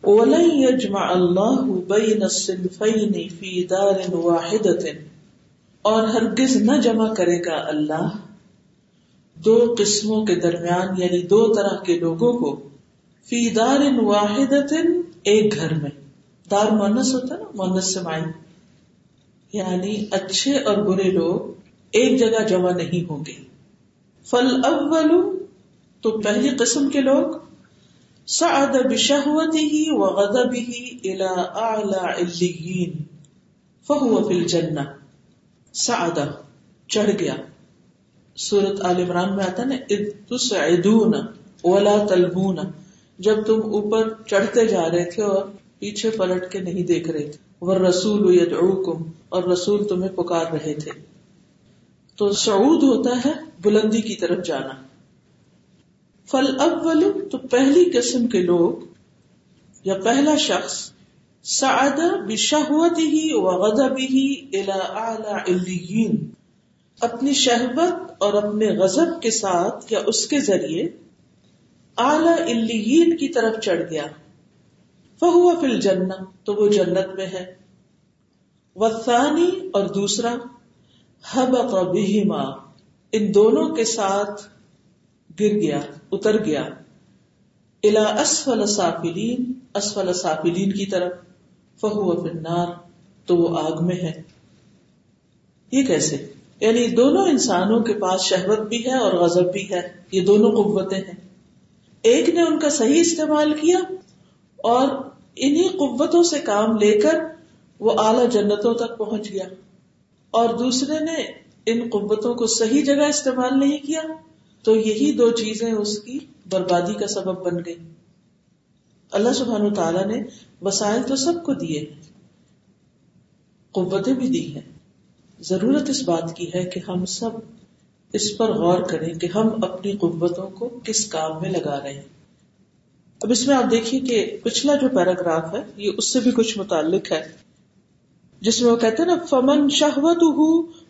اور ہرگز نہ جمع کرے گا اللہ دو قسموں کے درمیان یعنی دو طرح کے لوگوں کو فی دار واحد ایک گھر میں دار مونس ہوتا نا مونس مائن یعنی اچھے اور برے لوگ ایک جگہ جمع نہیں ہوں گے فل اب تو پہلی قسم کے لوگ سعد بشهوته وغضبه الى اعلى علیین فهو في الجنہ سعد چڑھ گیا سورت آل عمران میں آتا نا اذ تسعدون ولا تلبون جب تم اوپر چڑھتے جا رہے تھے اور پیچھے پلٹ کے نہیں دیکھ رہے تھے والرسول يدعوكم اور رسول تمہیں پکار رہے تھے تو سعود ہوتا ہے بلندی کی طرف جانا فل اول تو پہلی قسم کے لوگ یا پہلا شخص سعد بشہوت ہی و غضب ہی الى اعلی اپنی شہوت اور اپنے غضب کے ساتھ یا اس کے ذریعے اعلی علیین کی طرف چڑھ گیا فہو فی الجنہ تو وہ جنت میں ہے والثانی اور دوسرا حبط بهما ان دونوں کے ساتھ گر گیا اتر گیا الا اسفل اسفل سافلین سافلین کی طرف فہو فنار تو وہ آگ میں ہے یہ کیسے یعنی دونوں انسانوں کے پاس شہوت بھی ہے اور غزب بھی ہے یہ دونوں قوتیں ہیں ایک نے ان کا صحیح استعمال کیا اور انہی قوتوں سے کام لے کر وہ اعلی جنتوں تک پہنچ گیا اور دوسرے نے ان قوتوں کو صحیح جگہ استعمال نہیں کیا تو یہی دو چیزیں اس کی بربادی کا سبب بن گئی اللہ سبحان و تعالیٰ نے وسائل تو سب کو دیے ہیں قوتیں بھی دی ہیں ضرورت اس بات کی ہے کہ ہم سب اس پر غور کریں کہ ہم اپنی قوتوں کو کس کام میں لگا رہے ہیں اب اس میں آپ دیکھیے کہ پچھلا جو پیراگراف ہے یہ اس سے بھی کچھ متعلق ہے جس میں وہ کہتے ہیں نا فمن شہوت ہوں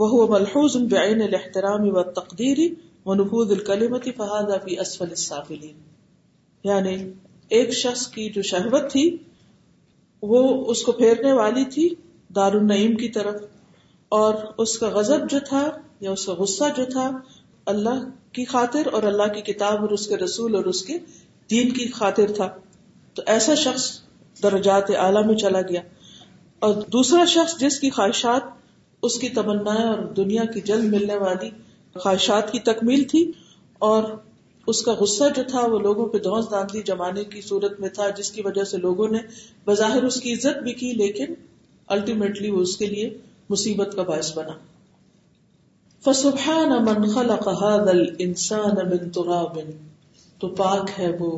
وہ ملحوظ بعین الاحترام و تقدیری و ابھی اسفل السافلین یعنی ایک شخص کی جو شہبت تھی وہ اس کو پھیرنے والی تھی دار النعیم کی طرف اور اس کا غزب جو تھا یا اس کا غصہ جو تھا اللہ کی خاطر اور اللہ کی کتاب اور اس کے رسول اور اس کے دین کی خاطر تھا تو ایسا شخص درجات اعلیٰ میں چلا گیا اور دوسرا شخص جس کی خواہشات اس کی تمنا اور دنیا کی جلد ملنے والی خواہشات کی تکمیل تھی اور اس کا غصہ جو تھا وہ لوگوں پہ جمانے کی صورت میں تھا جس کی وجہ سے لوگوں نے بظاہر اس کی عزت بھی کی لیکن الٹیمیٹلی وہ اس کے لیے مصیبت کا باعث بنا فسبحان من خلق هذا الانسان من تراب تو پاک ہے وہ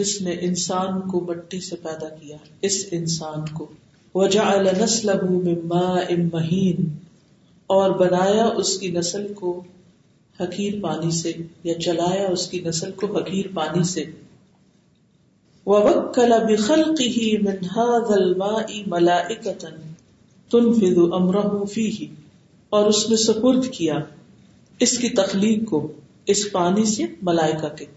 جس نے انسان کو مٹی سے پیدا کیا اس انسان کو وجا نسل مہین اور بنایا اس کی نسل کو حقیر پانی سے یا چلایا اس کی نسل کو حقیر پانی سے اور اس نے سپرد کیا اس کی تخلیق کو اس پانی سے ملائکا کے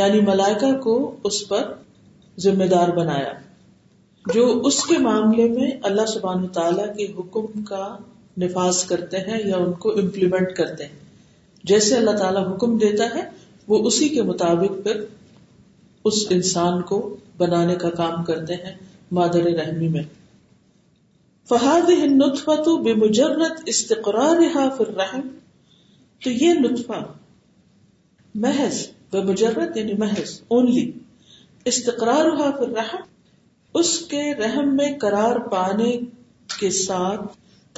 یعنی ملائکا کو اس پر ذمہ دار بنایا جو اس کے معاملے میں اللہ سبحان تعالیٰ کے حکم کا نفاذ کرتے ہیں یا ان کو امپلیمنٹ کرتے ہیں جیسے اللہ تعالیٰ حکم دیتا ہے وہ اسی کے مطابق پھر اس انسان کو بنانے کا کام کرتے ہیں مادر رحمی میں فہاد ہند تو بے مجرت استقرار رحم تو یہ نطفہ محض بے مجرت یعنی محض اونلی استقرار حاف رحم اس کے رحم میں قرار پانے کے ساتھ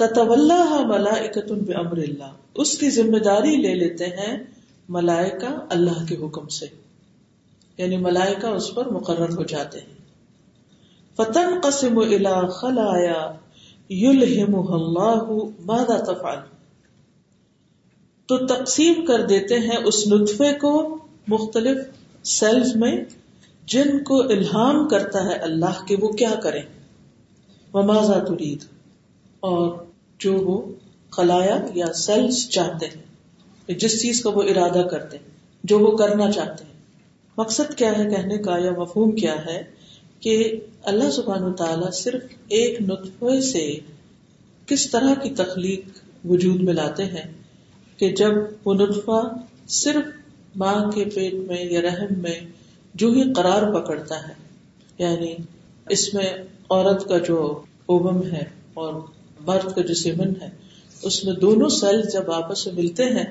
تتولا ملا اکتن امر اللہ اس کی ذمہ داری لے لیتے ہیں ملائکہ اللہ کے حکم سے یعنی ملائکہ اس پر مقرر ہو جاتے ہیں فتن قسم الا خلایا یل ہم مادہ تفال تو تقسیم کر دیتے ہیں اس نطفے کو مختلف سیلز میں جن کو الحام کرتا ہے اللہ کہ وہ کیا کریں اور جو وہ خلایا یا چاہتے ہیں جس چیز کا وہ ارادہ کرتے ہیں جو وہ کرنا چاہتے ہیں مقصد کیا ہے کہنے کا یا مفہوم کیا ہے کہ اللہ سبحان و تعالیٰ صرف ایک نتفے سے کس طرح کی تخلیق وجود میں لاتے ہیں کہ جب وہ نتفا صرف ماں کے پیٹ میں یا رحم میں جو ہی قرار پکڑتا ہے یعنی اس میں عورت کا جو اوبم ہے اور کا جو سیمن ہے اس میں دونوں سیل جب آپس میں ملتے ہیں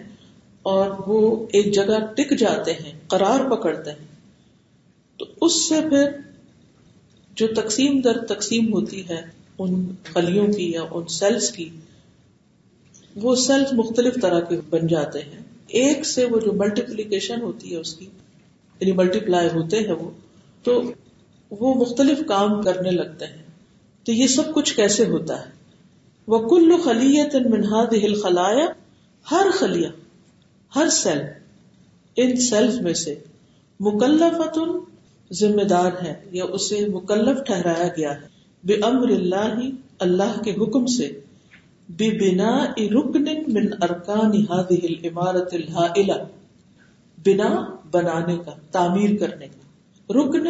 اور وہ ایک جگہ ٹک جاتے ہیں کرار پکڑتے ہیں تو اس سے پھر جو تقسیم در تقسیم ہوتی ہے ان فلیوں کی یا ان سیلس کی وہ سیلس مختلف طرح کے بن جاتے ہیں ایک سے وہ جو ملٹیپلیکیشن ہوتی ہے اس کی یعنی ملٹی پلائی ہوتے ہیں وہ تو وہ مختلف کام کرنے لگتے ہیں تو یہ سب کچھ کیسے ہوتا ہے وہ خلیت ان خلایا ہر ہر سیل میں سے مکلفت ذمہ دار ہے یا اسے مکلف ٹھہرایا گیا ہے بے امر اللہ اللہ کے حکم سے بے بنا رکن ارکان عمارت الہ اللہ بنا بنانے کا تعمیر کرنے کا رکن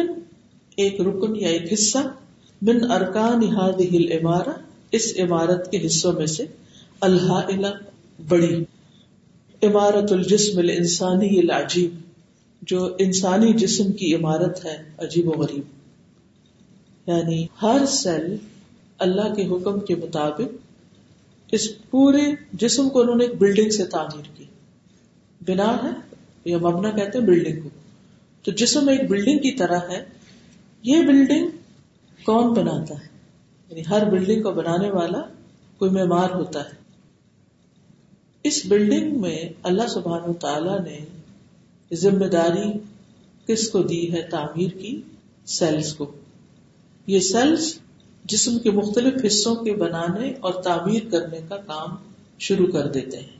ایک رکن یا ایک حصہ من ارکان اس عمارت کے حصوں میں سے اللہ بڑی عمارت الجسم جو انسانی جسم کی عمارت ہے عجیب و غریب یعنی ہر سیل اللہ کے حکم کے مطابق اس پورے جسم کو انہوں نے ایک بلڈنگ سے تعمیر کی بنا ہے یا مبنا کہتے ہیں بلڈنگ کو تو جسم ایک بلڈنگ کی طرح ہے یہ بلڈنگ کون بناتا ہے یعنی ہر بلڈنگ کو بنانے والا کوئی معمار ہوتا ہے اس بلڈنگ میں اللہ سبحان و تعالی نے ذمہ داری کس کو دی ہے تعمیر کی سیلس کو یہ سیلس جسم کے مختلف حصوں کے بنانے اور تعمیر کرنے کا کام شروع کر دیتے ہیں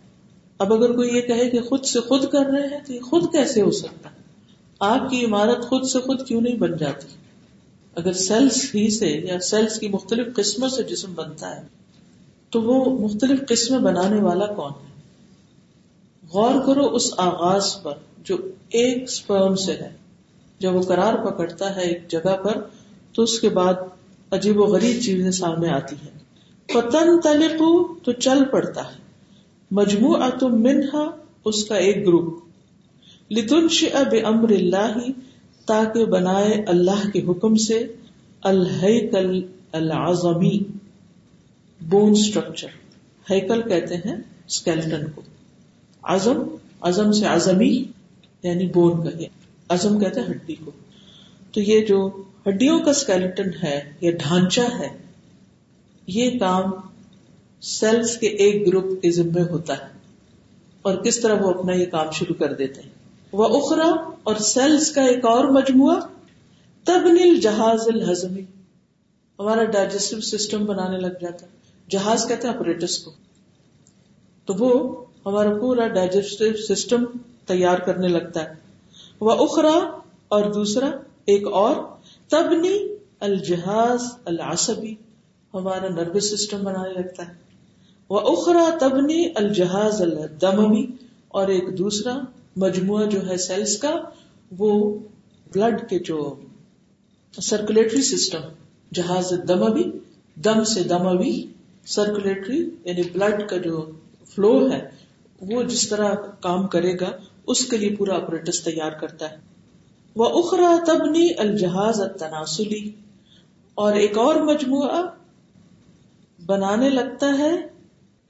اب اگر کوئی یہ کہے کہ خود سے خود کر رہے ہیں تو یہ خود کیسے ہو سکتا ہے آپ کی عمارت خود سے خود کیوں نہیں بن جاتی اگر سیلس ہی سے یا سیلس کی مختلف قسموں سے جسم بنتا ہے تو وہ مختلف قسم بنانے والا کون ہے غور کرو اس آغاز پر جو ایک سپرم سے ہے جب وہ قرار پکڑتا ہے ایک جگہ پر تو اس کے بعد عجیب و غریب چیزیں سامنے آتی ہے پتن تلے تو چل پڑتا ہے منہا اس کا ایک گروپ لتن اب امر اللہ تاکہ بنائے اللہ کے حکم سے بون اسٹرکچر ہیکل کہتے ہیں اسکیلٹن کو ازم ازم سے ازمی یعنی بون کہ ازم کہتے ہیں ہڈی کو تو یہ جو ہڈیوں کا اسکیلٹن ہے یا ڈھانچہ ہے یہ کام سیلس کے ایک گروپ کے ذمے ہوتا ہے اور کس طرح وہ اپنا یہ کام شروع کر دیتے ہیں وہ اخرا اور سیلس کا ایک اور مجموعہ جہاز الحضمی ہمارا ڈائجسٹو سسٹم بنانے لگ جاتا ہے جہاز کہتے ہیں کو تو وہ ہمارا پورا ڈائجسٹو سسٹم تیار کرنے لگتا ہے وہ اخرا اور دوسرا ایک اور تبنی الجہاز العصبی ہمارا نروس سسٹم بنانے لگتا ہے وہ اخرا تبنی الجہاز المبی اور ایک دوسرا مجموعہ جو ہے سیلس کا وہ بلڈ کے جو سرکولیٹری سسٹم جہاز دم ابھی دم سے دم سرکولیٹری یعنی بلڈ کا جو فلو ہے وہ جس طرح کام کرے گا اس کے لیے پورا آپریٹس تیار کرتا ہے وہ اخرا تبنی الجہاز تناسلی اور ایک اور مجموعہ بنانے لگتا ہے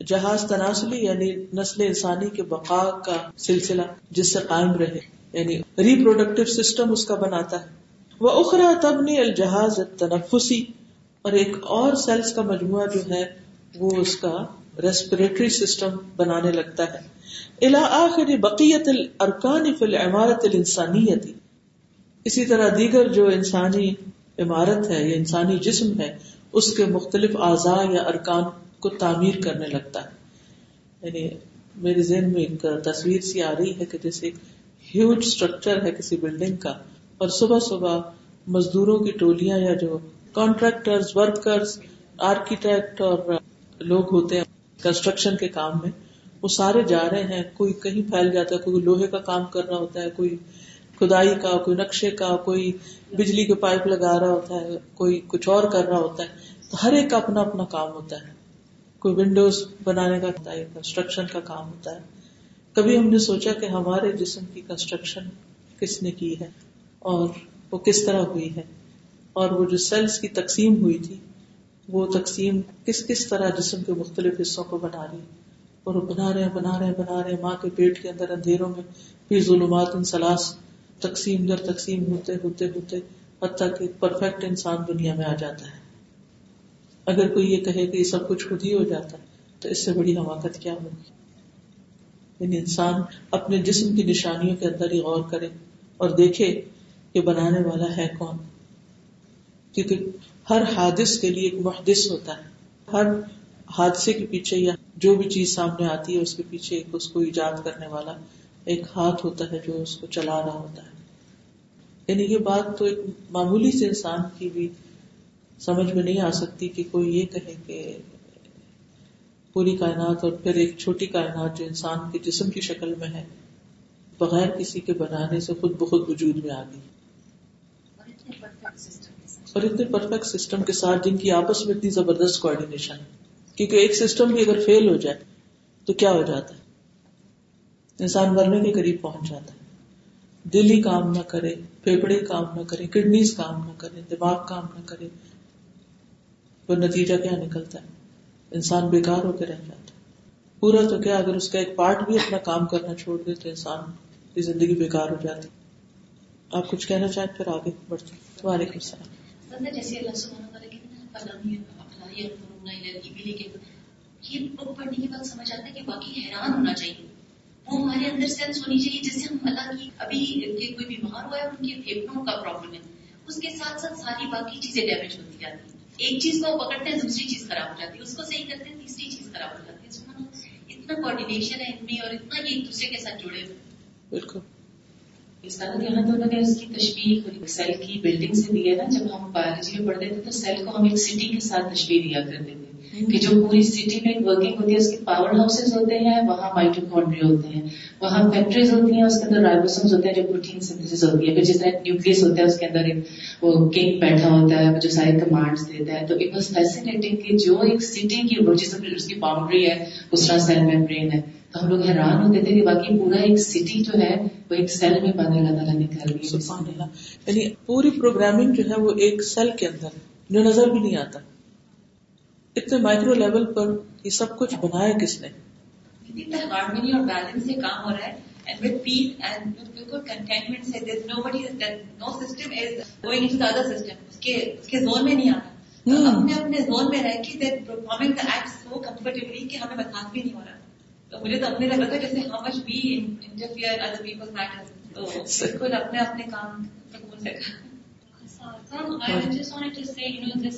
جہاز تناسلی یعنی نسل انسانی کے بقا کا سلسلہ جس سے قائم رہے یعنی ریپروڈکٹیو سسٹم اس کا بناتا ہے وہ اخرا تبنی الجہاز تنفسی اور ایک اور سیلس کا مجموعہ جو ہے وہ اس کا ریسپریٹری سسٹم بنانے لگتا ہے بقیت الرکان عمارت السانی اسی طرح دیگر جو انسانی عمارت ہے یا انسانی جسم ہے اس کے مختلف اعضاء یا ارکان کو تعمیر کرنے لگتا ہے یعنی میرے ذہن میں ایک تصویر سی آ رہی ہے کہ جیسے ہیوج اسٹرکچر ہے کسی بلڈنگ کا اور صبح صبح مزدوروں کی ٹولیاں یا جو کانٹریکٹر آرکیٹیکٹ اور لوگ ہوتے ہیں کنسٹرکشن کے کام میں وہ سارے جا رہے ہیں کوئی کہیں پھیل جاتا ہے کوئی لوہے کا کام کر رہا ہوتا ہے کوئی کھدائی کا کوئی نقشے کا کوئی بجلی کے پائپ لگا رہا ہوتا ہے کوئی کچھ اور کر رہا ہوتا ہے تو ہر ایک کا اپنا اپنا کام ہوتا ہے کوئی ونڈوز بنانے کا کنسٹرکشن کا کام ہوتا ہے کبھی ہم نے سوچا کہ ہمارے جسم کی کنسٹرکشن کس نے کی ہے اور وہ کس طرح ہوئی ہے اور وہ جو سیلس کی تقسیم ہوئی تھی وہ تقسیم کس کس طرح جسم کے مختلف حصوں کو بنا رہی اور وہ بنا رہے بنا رہے بنا رہے ماں کے پیٹ کے اندر اندھیروں میں بھی ظلمات ان سلاس تقسیم در تقسیم ہوتے ہوتے ہوتے حتیٰ کہ پرفیکٹ انسان دنیا میں آ جاتا ہے اگر کوئی یہ کہے کہ یہ سب کچھ خود ہی ہو جاتا تو اس سے بڑی حماقت کیا ہوگی یعنی انسان اپنے جسم کی نشانیوں کے اندر ہی غور کرے اور دیکھے کہ بنانے والا ہے کون کیونکہ ہر حادث کے لیے ایک محدث ہوتا ہے ہر حادثے کے پیچھے یا جو بھی چیز سامنے آتی ہے اس کے پیچھے ایک اس کو ایجاد کرنے والا ایک ہاتھ ہوتا ہے جو اس کو چلا رہا ہوتا ہے یعنی یہ بات تو ایک معمولی سے انسان کی بھی سمجھ میں نہیں آ سکتی کہ کوئی یہ کہے کہ پوری کائنات اور پھر ایک چھوٹی کائنات جو انسان کے جسم کی شکل میں ہے بغیر کسی کے بنانے سے خود بخود وجود میں آ گئی اور اتنے پرفیکٹ سسٹم کے ساتھ جن کی آپس میں اتنی زبردست ہے کیونکہ ایک سسٹم بھی اگر فیل ہو جائے تو کیا ہو جاتا ہے انسان مرنے کے قریب پہنچ جاتا ہے دل ہی کام نہ کرے پھیپڑے کام نہ کرے کڈنیز کام نہ کرے دماغ کام نہ کرے نتیجہ کیا نکلتا ہے انسان بےکار ہو کے رہ جاتا ہے پورا تو کیا اگر اس کا ایک پارٹ بھی اپنا کام کرنا چھوڑ دے تو انسان کی زندگی بےکار ہو جاتی آپ کچھ کہنا چاہیں پھر آگے بڑھتے تمہارے پڑھنے کے بعد وہ ہمارے اندر کی ابھی کوئی بیمار ہوا ہے اس کے ساتھ ساری باقی چیزیں ڈیمیج ہوتی جاتی ہیں ایک چیز کو پکڑتے ہیں دوسری چیز خراب ہو جاتی ہے اس کو صحیح کرتے ہیں تیسری چیز خراب ہو جاتی ہے اتنا کوآڈینیشن ہے ان میں اور اتنا ہی ایک دوسرے کے ساتھ جڑے ہوئے بالکل اس یہاں تو سیل کی بلڈنگ سے دیا تھا جب ہم بایولوجی میں پڑھتے تھے تو سیل کو ہم ایک سٹی کے ساتھ تشویش دیا کرتے تھے کہ جو پوری سٹی میں ایک ورکنگ ہوتی ہے اس کے پاور ہاؤسز ہوتے ہیں وہاں مائٹوکانڈری ہوتے ہیں وہاں فیکٹریز ہوتی ہیں اس کے اندر رائبوسمز ہوتے ہیں جو پروٹین سنتھس ہوتی ہے پھر جس طرح نیوکلیس ہوتا ہے اس کے اندر ایک وہ کنگ بیٹھا ہوتا ہے جو سارے کمانڈس دیتا ہے تو اٹ واز فیسینیٹنگ کہ جو ایک سٹی کی جس طرح اس کی باؤنڈری ہے اس طرح سیل میمبرین ہے تو ہم لوگ حیران ہوتے تھے کہ باقی پورا ایک سٹی جو ہے وہ ایک سیل میں بند اللہ تعالیٰ نے کر لیا یعنی پوری پروگرامنگ جو ہے وہ ایک سیل کے اندر جو نظر بھی نہیں آتا اتنے مائکرو لیول نہیں آنا ہو رہا تو مجھے تو اپنے لگتا ہے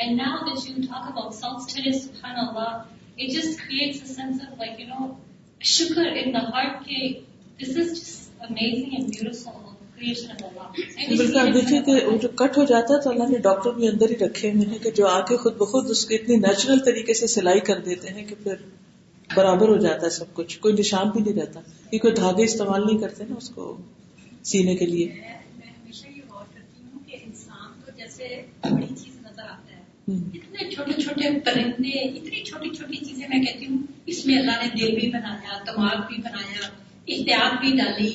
And now that you talk about self-study, subhanAllah, it just creates a sense of like, you know, shukr in the heart. Ke, this is just amazing and beautiful. جی بلکہ دیکھیں کہ وہ جو کٹ ہو جاتا ہے تو اللہ نے ڈاکٹر بھی اندر ہی رکھے ہوئے ہیں کہ جو آ کے خود بخود اس کے اتنی نیچرل طریقے سے سلائی کر دیتے ہیں کہ پھر برابر ہو جاتا ہے سب کچھ کوئی نشان بھی نہیں رہتا کہ کوئی دھاگے استعمال نہیں کرتے نا اس کو سینے کے لیے میں ہمیشہ یہ غور کرتی ہوں کہ انسان تو جیسے بڑی اتنے چھوٹے چھوٹے پرندے اتنی چھوٹی چھوٹی چیزیں میں کہتی ہوں اس میں اللہ نے دل بھی بنایا دماغ بھی بنایا احتیاط بھی ڈالی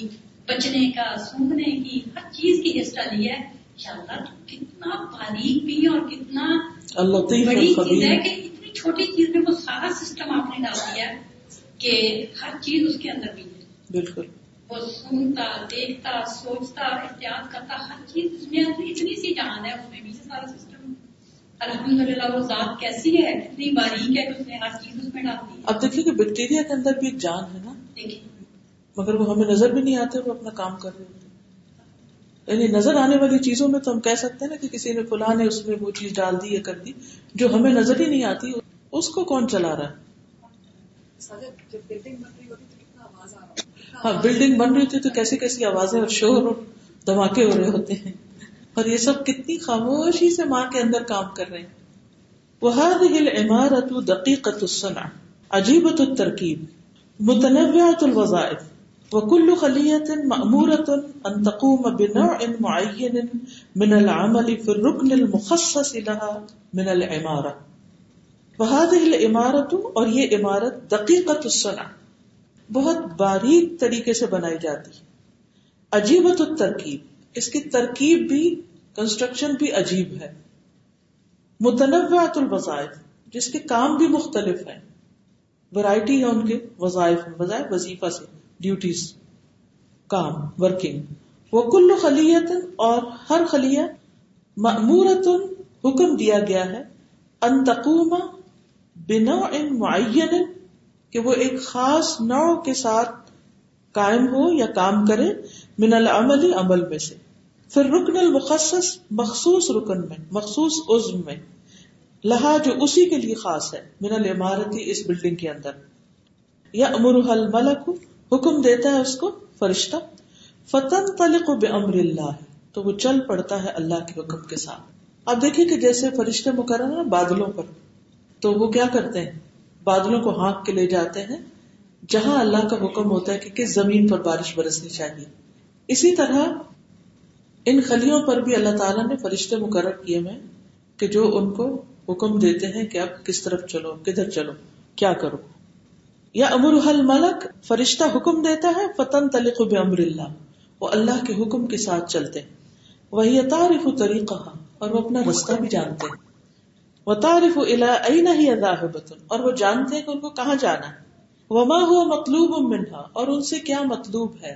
بچنے کا سونگنے کی ہر چیز کی لی ہے کتنا باریک بھی اور کتنا بڑی چیز ہے کہ اتنی چھوٹی چیز میں وہ سارا سسٹم آپ نے ڈال دیا کہ ہر چیز اس کے اندر بھی ہے بالکل وہ سنتا دیکھتا سوچتا احتیاط کرتا ہر چیز اس میں اتنی سی جان ہے اس میں بھی سارا سسٹم اب دیکھیے کہ بیکٹیریا کے اندر بھی ایک جان ہے نا مگر وہ ہمیں نظر بھی نہیں آتے وہ اپنا کام کر رہے ہوتے یعنی نظر آنے والی چیزوں میں تو ہم کہہ سکتے ہیں نا کہ کسی نے نے اس میں وہ چیز ڈال دی یا کر دی جو ہمیں نظر ہی نہیں آتی اس کو کون چلا رہا ہے ہاں بلڈنگ بن رہی تھی ہاں، تو کیسی کیسی آوازیں اور شور اور دھماکے ہو رہے ہوتے ہیں اور یہ سب کتنی خاموشی سے ماں کے اندر کام کر رہے ہیں وہ ہر ہل عمارت دقیقت سنا عجیب ترکیب متنوع الوظائف وكل خلية مأمورة أن تقوم بنوع معين من العمل في الركن المخصص لها من العمارة وهذه العمارة اور یہ عمارت دقیقة الصنع بہت باریک طریقے سے بنائی جاتی عجیبت الترکیب اس کی ترکیب بھی کنسٹرکشن بھی عجیب ہے متنوع الوظائف جس کے کام بھی مختلف ہیں ورائٹی ہے ان کے وظائف وظائف وظیفہ سے ڈیوٹیز کام ورکنگ وہ کل خلیت اور ہر خلیہ معمورت حکم دیا گیا ہے انتقوم بنا معین کہ وہ ایک خاص نو کے ساتھ قائم ہو یا کام کرے من العمل عمل میں سے پھر رکن المخصص مخصوص رکن میں مخصوص عزم میں لہا جو اسی کے لیے خاص ہے من العمارتی اس اس بلڈنگ کے اندر یا حکم دیتا ہے کو فرشتہ فتن تلق اللہ تو وہ چل پڑتا ہے اللہ کے حکم کے ساتھ آپ دیکھیں کہ جیسے فرشتے مقرر بادلوں پر تو وہ کیا کرتے ہیں بادلوں کو ہانک کے لے جاتے ہیں جہاں اللہ کا حکم ہوتا ہے کہ کس زمین پر بارش برسنی چاہیے اسی طرح ان خلیوں پر بھی اللہ تعالیٰ نے فرشتے مقرر کیے میں کہ جو ان کو حکم دیتے ہیں کہ اب کس طرف چلو کدھر چلو کیا کرو یا امر حل ملک فرشتہ حکم دیتا ہے فتن تلق اللہ اللہ وہ کے حکم کے ساتھ چلتے وہی تعارف طریقہ اور وہ اپنا رستہ بھی جانتے وہ تعارف بتن اور وہ جانتے ہیں کہ ان کو کہاں جانا ہوا مطلوب منہا اور ان سے کیا مطلوب ہے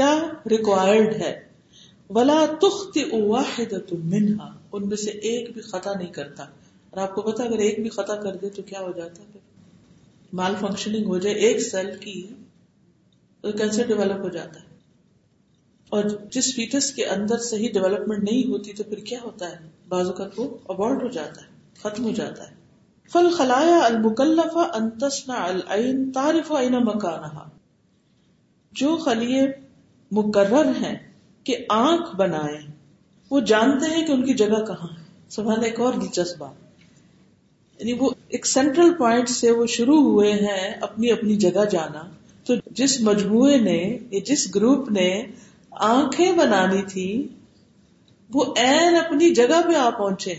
کیا ریکوائرڈ ہے ولا منہا ان میں سے ایک بھی خطا نہیں کرتا اور آپ کو پتا اگر ایک بھی خطا کر دے تو کیا ہو جاتا ہے مال فنکشننگ ہو جائے ایک سیل کی کینسر ڈیولپ ہو جاتا ہے اور جس فیٹس کے اندر صحیح ڈیولپمنٹ نہیں ہوتی تو پھر کیا ہوتا ہے بازو کا وہ اوارڈ ہو جاتا ہے ختم ہو جاتا ہے فل خلایا المکلفا تعارف عین مکانہ جو خلیے مقرر ہیں کہ آنکھ بنائے وہ جانتے ہیں کہ ان کی جگہ کہاں ہے سبحان ایک اور دلچسپ یعنی وہ ایک سینٹرل پوائنٹ سے وہ شروع ہوئے ہیں اپنی اپنی جگہ جانا تو جس مجموعے نے جس گروپ نے آنکھیں بنانی تھی وہ این اپنی جگہ پہ آ پہنچے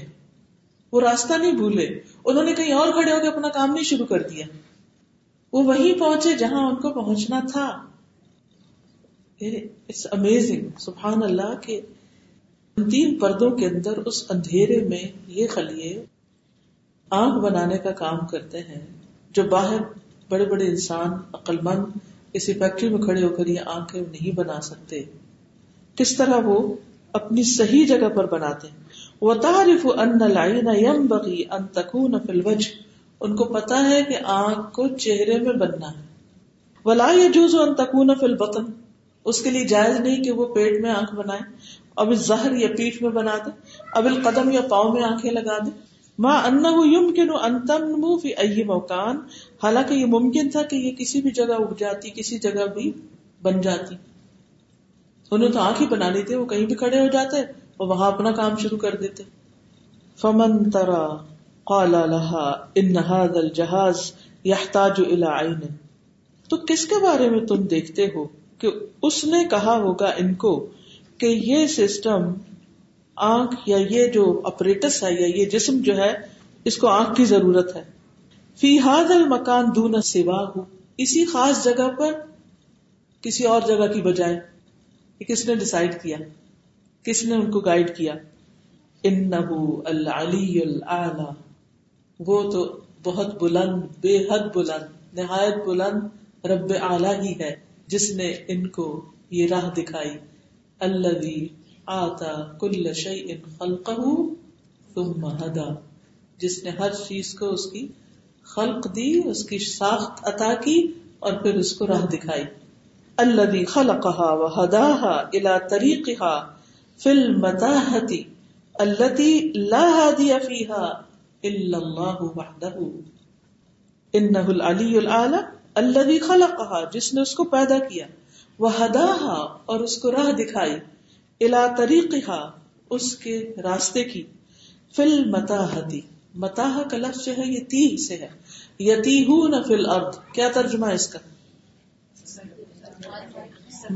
وہ راستہ نہیں بھولے انہوں نے کہیں اور کھڑے ہو کے اپنا کام نہیں شروع کر دیا وہ وہیں پہنچے جہاں ان کو پہنچنا تھا امیزنگ سبحان اللہ کے اندر اس اندھیرے میں یہ خلیے آنکھ بنانے کا کام کرتے ہیں جو باہر بڑے بڑے انسان کسی فیکٹری میں کھڑے ہو کر یہ آنکھیں نہیں بنا سکتے کس طرح وہ اپنی صحیح جگہ پر بناتے ہیں وہ تعارف ان لائن یم بگی ان تکون فلوج ان کو پتا ہے کہ آنکھ کو چہرے میں بننا ہے ولا یجوز ان تکون فل بطن اس کے لیے جائز نہیں کہ وہ پیٹ میں آنکھ بنائے اب زہر یا پیٹ میں بنا دے اب القدم یا پاؤں میں آنکھیں لگا دے ماں ان کے نو فی ائی موکان حالانکہ یہ ممکن تھا کہ یہ کسی بھی جگہ اگ جاتی کسی جگہ بھی بن جاتی انہیں تو آنکھ ہی بنا لیتے وہ کہیں بھی کھڑے ہو جاتے اور وہاں اپنا کام شروع کر دیتے فمن ترا قال لها ان هذا الجهاز يحتاج الى عين تو کس کے بارے میں تم دیکھتے ہو کہ اس نے کہا ہوگا ان کو کہ یہ سسٹم آنکھ یا یہ جو اپریٹس ہے یا یہ جسم جو ہے اس کو آنکھ کی ضرورت ہے فی حاد المکان دون سوا ہو اسی خاص جگہ پر کسی اور جگہ کی بجائے کس نے ڈسائڈ کیا کس نے ان کو گائڈ کیا العلی وہ تو بہت بلند بے حد بلند نہایت بلند رب اعلی ہی ہے جس نے ان کو یہ راہ دکھائی اللہ بھی آتا کل شعی ان خلق تم جس نے ہر چیز کو اس کی خلق دی اس کی ساخت عطا کی اور پھر اس کو راہ دکھائی اللہ بھی خلق و ہدا الا طریقی ہا فل متاحتی اللہ اللہ دیا فیحا اللہ وحدہ انہ العلی العالی اللہ بھی خلا کہا جس نے اس کو پیدا کیا وہ ہدا ہا اور اس کو راہ دکھائی الا طریقہ راستے کی فل متاحتی متاح کا لفظ جو ہے یہ تی سے ہے یتی ہوں نہ فل ارد کیا ترجمہ اس کا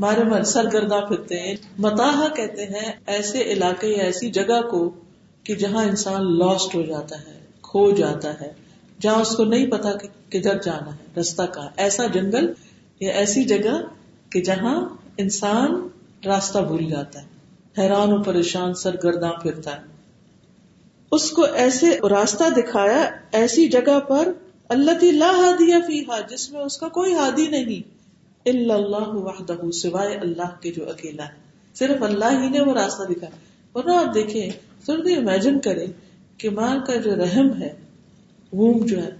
مارے مر سرگردہ پھرتے ہیں متاح کہتے ہیں ایسے علاقے یا ایسی جگہ کو کہ جہاں انسان لاسٹ ہو جاتا ہے کھو جاتا ہے جہاں اس کو نہیں پتا کہ کدھر جانا ہے رستہ کا ایسا جنگل یا ایسی جگہ کہ جہاں انسان راستہ بھول جاتا ہے حیران و پریشان سرگرداں پھرتا ہے اس کو ایسے راستہ دکھایا ایسی جگہ پر اللہ کی لا فیحا جس میں اس کا کوئی ہادی نہیں اللہ وحدہ سوائے اللہ کے جو اکیلا ہے صرف اللہ ہی نے وہ راستہ دکھایا ورنہ آپ دیکھیں صرف امیجن کریں کہ مار کا جو رحم ہے ووم جو ہے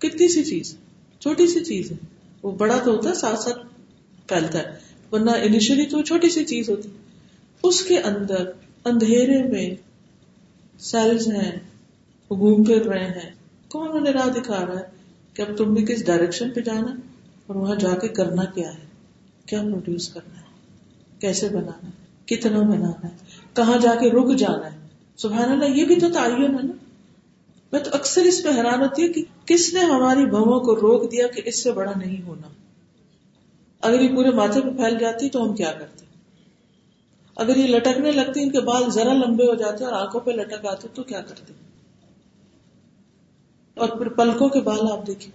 کتنی سی چیز چھوٹی سی چیز ہے وہ بڑا تو ہوتا ہے ساتھ ساتھ پھیلتا ہے ورنہ انیشلی تو چھوٹی سی چیز ہوتی اس کے اندر اندھیرے میں سیلز ہیں وہ گھوم پھر رہے ہیں کون انہیں راہ دکھا رہا ہے کہ اب تم بھی کس ڈائریکشن پہ جانا ہے اور وہاں جا کے کرنا کیا ہے کیا پروڈیوس کرنا ہے کیسے بنانا ہے کتنا بنانا ہے کہاں جا کے رک جانا ہے سبحان اللہ یہ بھی تو تعین ہے نا میں تو اکثر اس پہ حیران ہوتی ہوں کہ کس نے ہماری بہوؤں کو روک دیا کہ اس سے بڑا نہیں ہونا اگر یہ پورے ماتھے پہ پھیل جاتی تو ہم کیا کرتے اگر یہ لٹکنے لگتے ان کے بال ذرا لمبے ہو جاتے اور آنکھوں پہ لٹک آتے تو کیا کرتے اور پھر پلکوں کے بال آپ دیکھیں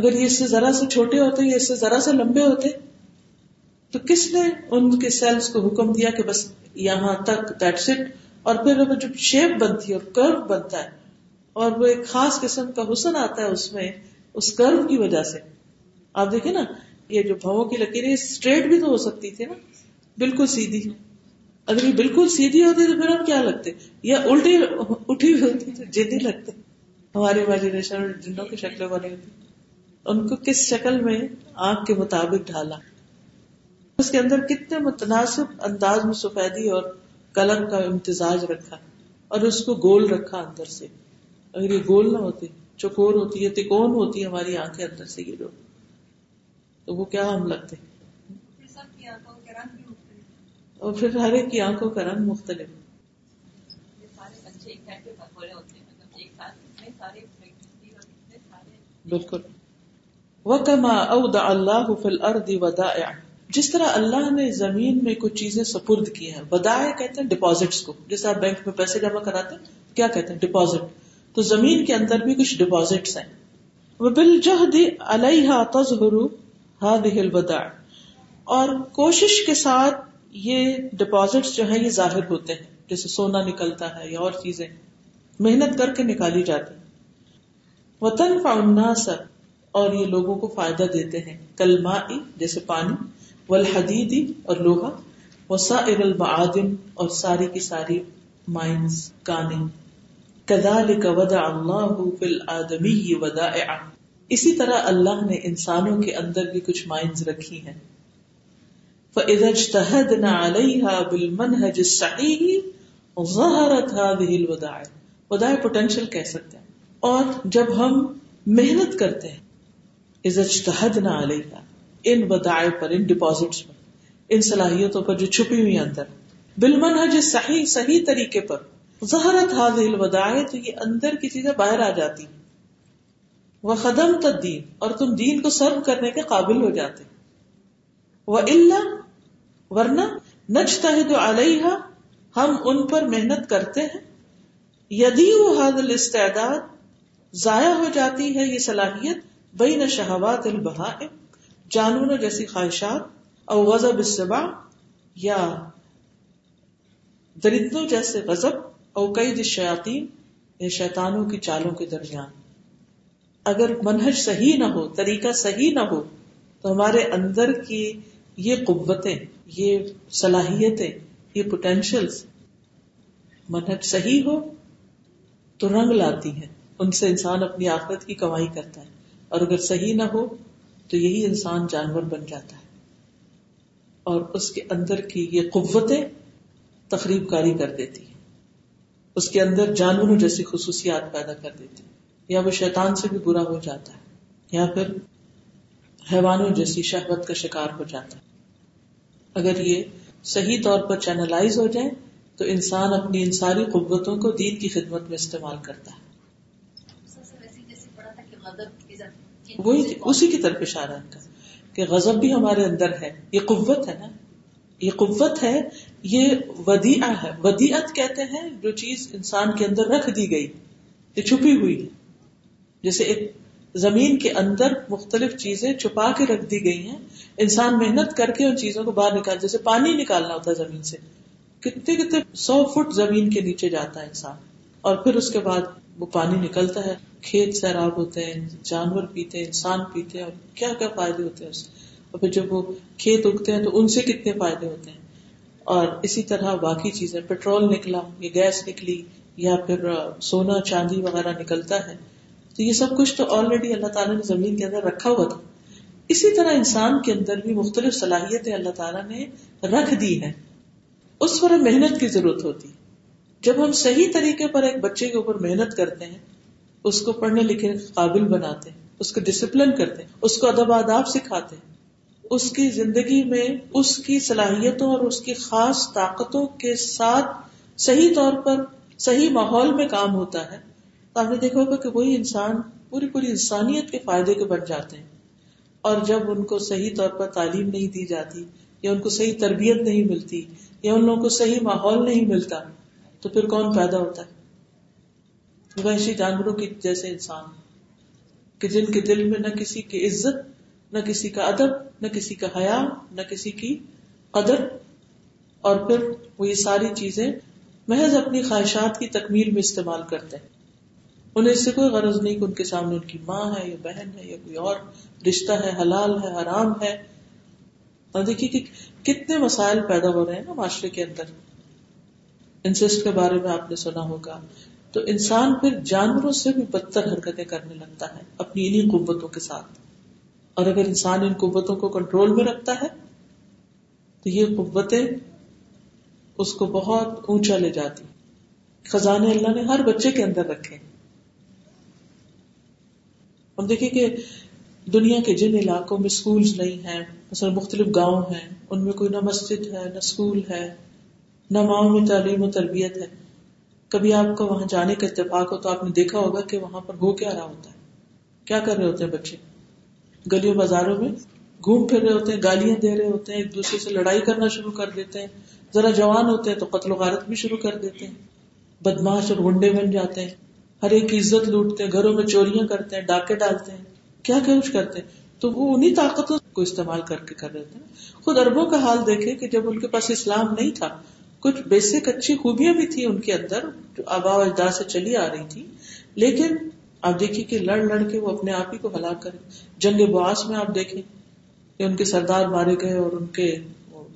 اگر یہ اس سے ذرا سے چھوٹے ہوتے یا اس سے ذرا سے لمبے ہوتے تو کس نے ان کے سیلس کو حکم دیا کہ بس یہاں تک دیٹس سیٹ اور پھر جب شیپ بنتی ہے اور کرو بنتا ہے اور وہ ایک خاص قسم کا حسن آتا ہے اس میں اس کرو کی وجہ سے آپ دیکھیں نا یہ جو بھو کی لکیریں اسٹریٹ بھی تو ہو سکتی تھی نا بالکل سیدھی اگر یہ بالکل سیدھی ہوتی تو پھر ہم کیا لگتے یا الٹی اٹھی ہوئی ہوتی تو جدید لگتے ہمارے والی ریشن جنوں کی شکلیں بنی ہوتی ان کو کس شکل میں آنکھ کے مطابق ڈھالا اس کے اندر کتنے متناسب انداز میں سفیدی اور کلر کا امتزاج رکھا اور اس کو گول رکھا اندر سے اگر یہ گول نہ ہوتے چکور ہوتی ہے تکون ہوتی ہے ہماری آنکھیں اندر سے یہ لوگ تو وہ کیا ہم لگتے اور پھر ہر ایک کی آنکھوں کا رنگ مختلف مطلب بالکل وہ کما اللہ فل ارد ودا جس طرح اللہ نے زمین میں کچھ چیزیں سپرد کی ہیں ودائے کہتے ہیں کو آپ بینک میں پیسے جمع کراتے ہیں ہیں کیا کہتے ڈپازٹ تو زمین کے اندر بھی کچھ ہیں ڈپاز اور کوشش کے ساتھ یہ یہ جو ظاہر ہوتے ہیں جیسے سونا نکلتا ہے یا اور چیزیں محنت کر کے نکالی جاتی وطن سر اور یہ لوگوں کو فائدہ دیتے ہیں کل ما جیسے پانی و الحدیدی اور لوہا وسا ار اور ساری کی ساری مائنس کانیں اسی طرح اللہ نے انسانوں کے اندر بھی کچھ سکتے ہیں اور جب ہم محنت کرتے ہیں ان پر پر ان ان صلاحیتوں پر جو چھپی ہوئی اندر بالمنهج حج صحیح صحیح طریقے پر الوداع ہے تو یہ اندر کی چیزیں باہر آ جاتی وہ قدم تدین اور تم دین کو سرو کرنے کے قابل ہو جاتے وہ نچتا ہے جو علیہ ہم ان پر محنت کرتے ہیں یدی وہ حاضل استعداد ضائع ہو جاتی ہے یہ صلاحیت بہ شہوات البہ جانوروں جیسی خواہشات اور غضب السبع یا درندوں جیسے غذب اوقید کئی دشیاتی یا یعنی شیتانوں کی چالوں کے درمیان اگر منہج صحیح نہ ہو طریقہ صحیح نہ ہو تو ہمارے اندر کی یہ قوتیں یہ صلاحیتیں یہ پوٹینشیل منہج صحیح ہو تو رنگ لاتی ہیں ان سے انسان اپنی آفت کی کمائی کرتا ہے اور اگر صحیح نہ ہو تو یہی انسان جانور بن جاتا ہے اور اس کے اندر کی یہ قوتیں تقریب کاری کر دیتی ہیں اس کے اندر جانوروں جیسی خصوصیات پیدا کر دیتی یا وہ شیطان سے بھی برا ہو جاتا ہے یا پھر حیوانوں جیسی شہبت کا شکار ہو جاتا ہے اگر یہ صحیح طور پر چینلائز ہو جائے تو انسان اپنی ان ساری قوتوں کو دین کی خدمت میں استعمال کرتا ہے وہی اسی کی طرف اشارہ کا کہ غزب بھی ہمارے اندر ہے یہ قوت ہے نا یہ قوت ہے یہ ودیعہ ہے ودیعت کہتے ہیں جو چیز انسان کے اندر رکھ دی گئی یہ چھپی ہوئی ہے جیسے ایک زمین کے اندر مختلف چیزیں چھپا کے رکھ دی گئی ہیں انسان محنت کر کے ان چیزوں کو باہر نکال جیسے پانی نکالنا ہوتا ہے زمین سے کتنے کتنے سو فٹ زمین کے نیچے جاتا ہے انسان اور پھر اس کے بعد وہ پانی نکلتا ہے کھیت سیراب ہوتے ہیں جانور پیتے ہیں انسان پیتے ہیں اور کیا کیا فائدے ہوتے ہیں اس سے اور پھر جب وہ کھیت اگتے ہیں تو ان سے کتنے فائدے ہوتے ہیں اور اسی طرح باقی چیزیں پیٹرول نکلا یا گیس نکلی یا پھر سونا چاندی وغیرہ نکلتا ہے تو یہ سب کچھ تو آلریڈی اللہ تعالیٰ نے زمین کے اندر رکھا ہوا تھا اسی طرح انسان کے اندر بھی مختلف صلاحیتیں اللہ تعالیٰ نے رکھ دی ہیں اس پر محنت کی ضرورت ہوتی جب ہم صحیح طریقے پر ایک بچے کے اوپر محنت کرتے ہیں اس کو پڑھنے لکھنے کے قابل بناتے ہیں اس کو ڈسپلن کرتے ہیں اس کو ادب آداب سکھاتے ہیں اس کی زندگی میں اس کی صلاحیتوں اور اس کی خاص طاقتوں کے ساتھ صحیح طور پر صحیح ماحول میں کام ہوتا ہے تو آپ نے دیکھا ہوگا کہ وہی انسان پوری پوری انسانیت کے فائدے کے بن جاتے ہیں اور جب ان کو صحیح طور پر تعلیم نہیں دی جاتی یا ان کو صحیح تربیت نہیں ملتی یا ان لوگوں کو صحیح ماحول نہیں ملتا تو پھر کون پیدا ہوتا ہے وحشی جانوروں کی جیسے انسان کہ جن کے دل میں نہ کسی کی عزت نہ کسی کا ادب نہ کسی کا حیا نہ کسی کی قدر اور پھر وہ یہ ساری چیزیں محض اپنی خواہشات کی تکمیل میں استعمال کرتے ہیں انہیں اس سے کوئی غرض نہیں کہ ان کے سامنے ان کی ماں ہے یا بہن ہے یا کوئی اور رشتہ ہے حلال ہے حرام ہے دیکھیے کہ کتنے مسائل پیدا ہو رہے ہیں نا معاشرے کے اندر انسسٹ کے بارے میں آپ نے سنا ہوگا تو انسان پھر جانوروں سے بھی بدتر حرکتیں کرنے لگتا ہے اپنی انہیں قوتوں کے ساتھ اور اگر انسان ان قوتوں کو کنٹرول میں رکھتا ہے تو یہ قوتیں اس کو بہت اونچا لے جاتی خزانے اللہ نے ہر بچے کے اندر رکھے ہم دیکھیں کہ دنیا کے جن علاقوں میں اسکولس نہیں ہیں مثلا مختلف گاؤں ہیں ان میں کوئی نہ مسجد ہے نہ اسکول ہے نہ ماؤں میں تعلیم و تربیت ہے کبھی آپ کو وہاں جانے کا اتفاق ہو تو آپ نے دیکھا ہوگا کہ وہاں پر ہو کیا رہا ہوتا ہے کیا کر رہے ہوتے ہیں بچے گلیوں بازاروں میں گھوم پھر رہے ہوتے ہیں گالیاں دے رہے ہوتے ہیں ایک دوسرے سے لڑائی کرنا شروع کر دیتے ہیں ذرا جوان ہوتے ہیں تو قتل و غارت بھی شروع کر دیتے ہیں بدماش اور گنڈے بن جاتے ہیں ہر ایک کی عزت لوٹتے ہیں گھروں میں چوریاں کرتے ہیں ڈاکے ڈالتے ہیں کیا کچھ کرتے ہیں تو وہ انہیں طاقتوں کو استعمال کر کے کر رہے تھے خود اربوں کا حال دیکھے کہ جب ان کے پاس اسلام نہیں تھا کچھ بیسک اچھی خوبیاں بھی تھی ان کے اندر جو آبا و اجدا سے چلی آ رہی تھی لیکن آپ دیکھیے کہ لڑ لڑ کے وہ اپنے آپ ہی کو ہلاک کرے جنگ بواس میں آپ دیکھیں کہ ان کے سردار مارے گئے اور ان کے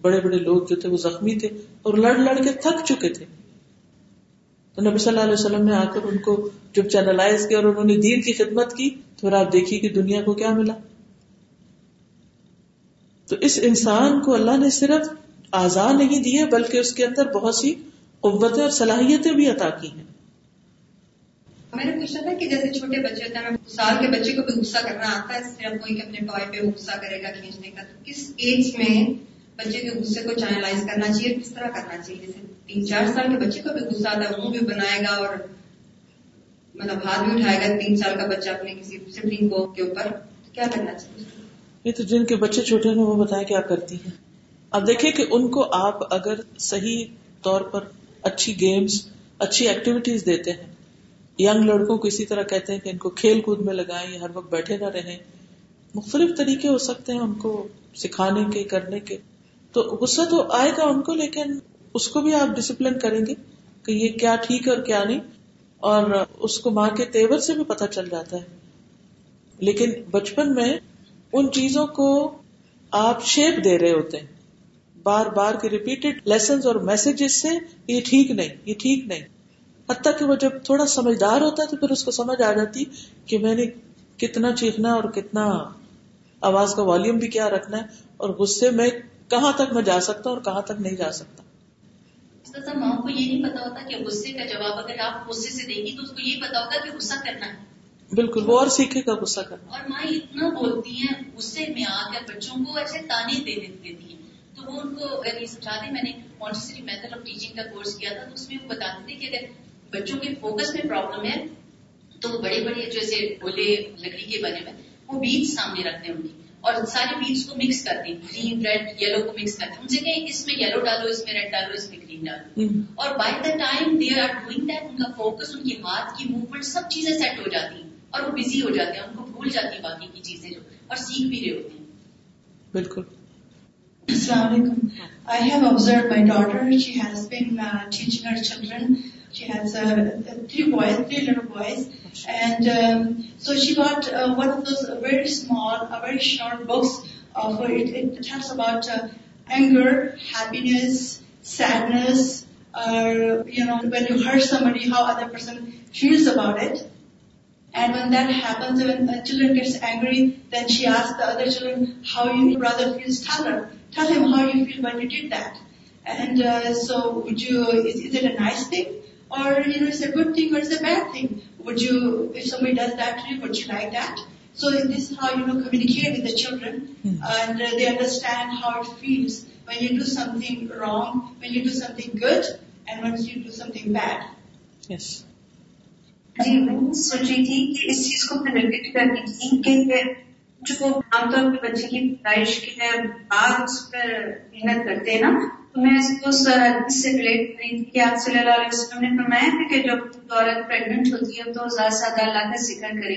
بڑے بڑے لوگ جو تھے وہ زخمی تھے اور لڑ لڑ کے تھک چکے تھے تو نبی صلی اللہ علیہ وسلم نے آ کر ان کو جب چینلائز کیا اور انہوں نے دین کی خدمت کی تو پھر آپ دیکھیے کہ دنیا کو کیا ملا تو اس انسان کو اللہ نے صرف آزاد نہیں دیے بلکہ اس کے اندر بہت سی قوتیں اور صلاحیتیں بھی عطا کی ہیں میں نے پوچھا تھا کہ جیسے چھوٹے بچے ہوتے ہیں سال کے بچے کو بھی غصہ کرنا آتا ہے صرف کوئی کہ اپنے ٹوائے پہ غصہ کرے گا کھینچنے کا تو کس ایج میں بچے کے غصے کو چینلائز کرنا چاہیے کس طرح کرنا چاہیے جیسے تین چار سال کے بچے کو بھی غصہ آتا ہے وہ بھی بنائے گا اور مطلب ہاتھ بھی اٹھائے گا تین سال کا بچہ اپنے کسی کو کے اوپر کیا کرنا چاہیے یہ تو جن کے بچے چھوٹے ہیں وہ بتائیں کیا کرتی ہیں اب دیکھیں کہ ان کو آپ اگر صحیح طور پر اچھی گیمز اچھی ایکٹیویٹیز دیتے ہیں یگ لڑکوں کو اسی طرح کہتے ہیں کہ ان کو کھیل کود میں لگائیں ہر وقت بیٹھے نہ رہیں مختلف طریقے ہو سکتے ہیں ان کو سکھانے کے کرنے کے تو غصہ تو آئے گا ان کو لیکن اس کو بھی آپ ڈسپلن کریں گے کہ یہ کیا ٹھیک ہے اور کیا نہیں اور اس کو ماں کے تیور سے بھی پتہ چل جاتا ہے لیکن بچپن میں ان چیزوں کو آپ شیپ دے رہے ہوتے ہیں بار بار کے ریپیٹڈ لیسنز اور میسجز سے یہ ٹھیک نہیں یہ ٹھیک نہیں حتیٰ کہ وہ جب تھوڑا سمجھدار ہوتا ہے تو پھر اس کو سمجھ آ جاتی کہ میں نے کتنا کتنا چیخنا اور آواز کا والیوم بھی کیا رکھنا ہے اور غصے میں میں کہاں کہاں تک تک جا سکتا ہوں اور نہیں غصہ کرنا بالکل وہ اور سیکھے گا غصہ کرنا اور وہ وہ ان کو یعنی میں میں نے کورس کیا تھا تو اس بتاتے تھے کہ اگر بچوں کے فوکس میں پرابلم ہے تو بڑے بڑے جیسے گولے لکڑی کے بنے ہوئے وہ بیچ سامنے رکھتے ہوں گے اور سارے بیچ کو مکس کرتے ہیں گرین ریڈ یلو کو مکس کرتے ہیں ان سے کہیں اس میں یلو ڈالو اس میں ریڈ ڈالو اس میں گرین ڈالو اور by the time they are doing that ان کا فوکس ان کی ہاتھ کی موومنٹ سب چیزیں سیٹ ہو جاتی ہیں اور وہ بزی ہو جاتے ہیں ان کو بھول جاتی ہیں باقی کی چیزیں جو اور سیکھ بھی رہے ہوتے ہیں بالکل السلام علیکم I have observe my daughter she has been teaching her children she's three Lewis so she واٹری شارٹ بکاؤٹنس or you know, it's a good thing or it's a bad thing. Would you, if somebody does that to you, would you like that? So this is how you know communicate with the children, mm. and uh, they understand how it feels when you do something wrong, when you do something good, and when you do something bad. Yes. جی میں سوچ رہی تھی کہ اس چیز کو relate کرنی تھی کہ جو عام طور پہ بچے کی پیدائش کے بعد اس پر محنت کرتے ہیں نا میں اس کو حدیث ریٹ کر رہی تھی کہ آپ صلی اللہ علیہ وسلم نے فرمایا تھا کہ جب عورت پریگنٹ ہوتی ہے تو زیادہ زیادہ اللہ کا ذکر کرے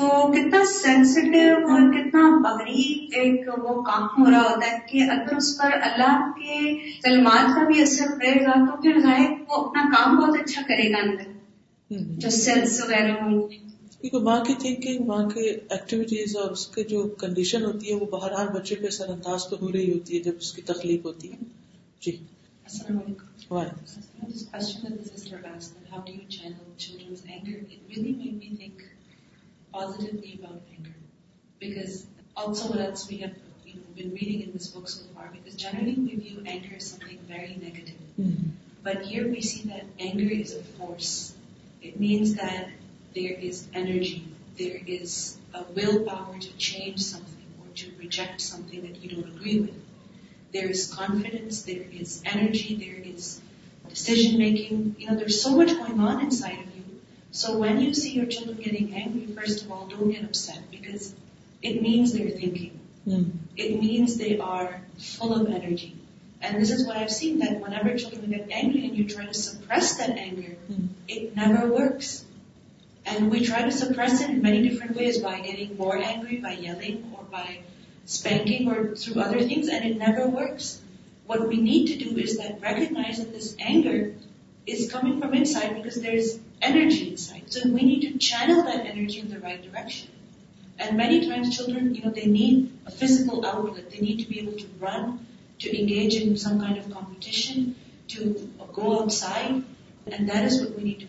تو کتنا سینسیٹیو اور کتنا بھاری ایک وہ کام ہو رہا ہوتا ہے کہ اگر اس پر اللہ کے کلمات کا بھی اثر پڑے گا تو پھر غائب وہ اپنا کام بہت اچھا کرے گا اندر جو سیلس وغیرہ ہوں گے کیونکہ ماں ماں کی تھنکنگ ایکٹیویٹیز اور اس کے جو کنڈیشن ہوتی ہوتی ہے ہے وہ بچے پہ اثر انداز تو ہو رہی جب اس کی تخلیق ہوتی ہے جی there is energy, there is a willpower to change something or to reject something that you don't agree with. There is confidence, there is energy, there is decision making. You know, there's so much going on inside of you. So when you see your children getting angry, first of all, don't get upset because it means they're thinking. Mm. It means they are full of energy. And this is what I've seen, that whenever children get angry and you try to suppress that anger, mm. it never works. And we try to suppress it in many different ways, by getting more angry, by yelling, or by spanking, or through other things, and it never works. What we need to do is that recognize that this anger is coming from inside because there's energy inside. So we need to channel that energy in the right direction. And many times children, they need a physical outlet. They need to be able to run, to engage in some kind of competition, to go outside, and that is what we need to focus on.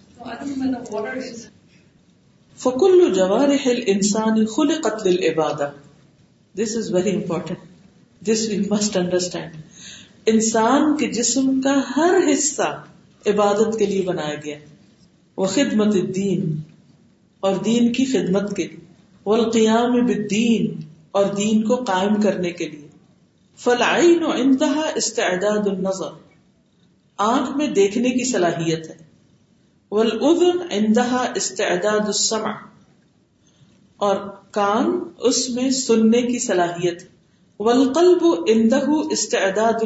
فکل جوار خل قتل عبادت this is very important this we must understand انسان کے جسم کا ہر حصہ عبادت کے لیے بنایا گیا وہ خدمت دین اور دین کی خدمت کے لیے والقیام بالدین اور دین کو قائم کرنے کے لیے فلعین و انتہا استعداد النظر آنکھ میں دیکھنے کی صلاحیت ہے اندہ استعداد اور کان اس میں سننے کی صلاحیت اندہ استعداد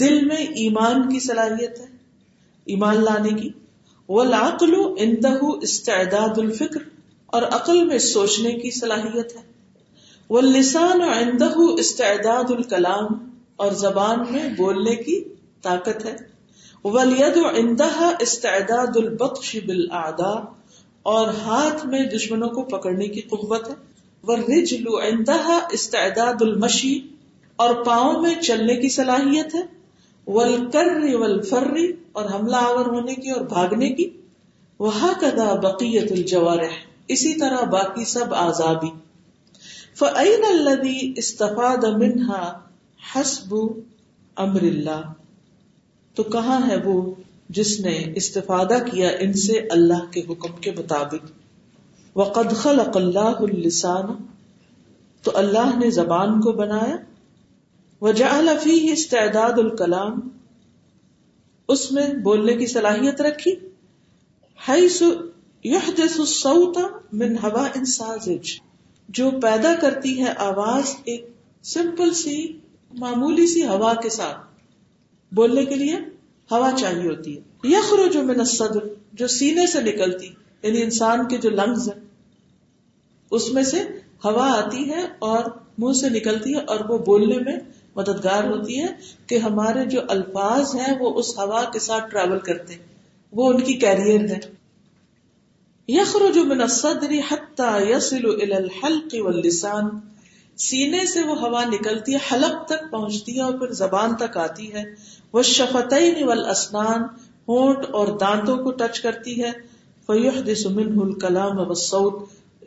دل میں ایمان کی صلاحیت ہے ایمان لانے کی وہ عنده اندہ استعداد الفکر اور عقل میں سوچنے کی صلاحیت ہے وہ لسان اندہ استعداد الکلام اور زبان میں بولنے کی طاقت ہے ولید و اندہا استعداد ہاتھ میں دشمنوں کو پکڑنے کی قوت ہے استعداد اور پاؤں میں چلنے کی صلاحیت ہے ول والفر اور حملہ آور ہونے کی اور بھاگنے کی وہ کدا بقیت الجوار اسی طرح باقی سب آزادی فعل الذي استفاد حسب امر اللہ تو کہاں ہے وہ جس نے استفادہ کیا ان سے اللہ کے حکم کے مطابق وقد السان تو اللہ نے زبان کو بنایا وجا استعداد الکلام اس میں بولنے کی صلاحیت رکھی من ان ساز جو پیدا کرتی ہے آواز ایک سمپل سی معمولی سی ہوا کے ساتھ بولنے کے لیے ہوا چاہیے ہوتی ہے جو سینے سے نکلتی یعنی انسان کے جو لنگز ہیں اس میں سے ہوا آتی ہے اور منہ سے نکلتی ہے اور وہ بولنے میں مددگار ہوتی ہے کہ ہمارے جو الفاظ ہیں وہ اس ہوا کے ساتھ ٹریول کرتے ہیں وہ ان کی کیریئر ہے یخر و الحلق واللسان سینے سے وہ ہوا نکلتی ہے حلق تک پہنچتی ہے اور پھر زبان تک آتی ہے وہ شفتعین نیول اسنان ہوٹ اور دانتوں کو ٹچ کرتی ہے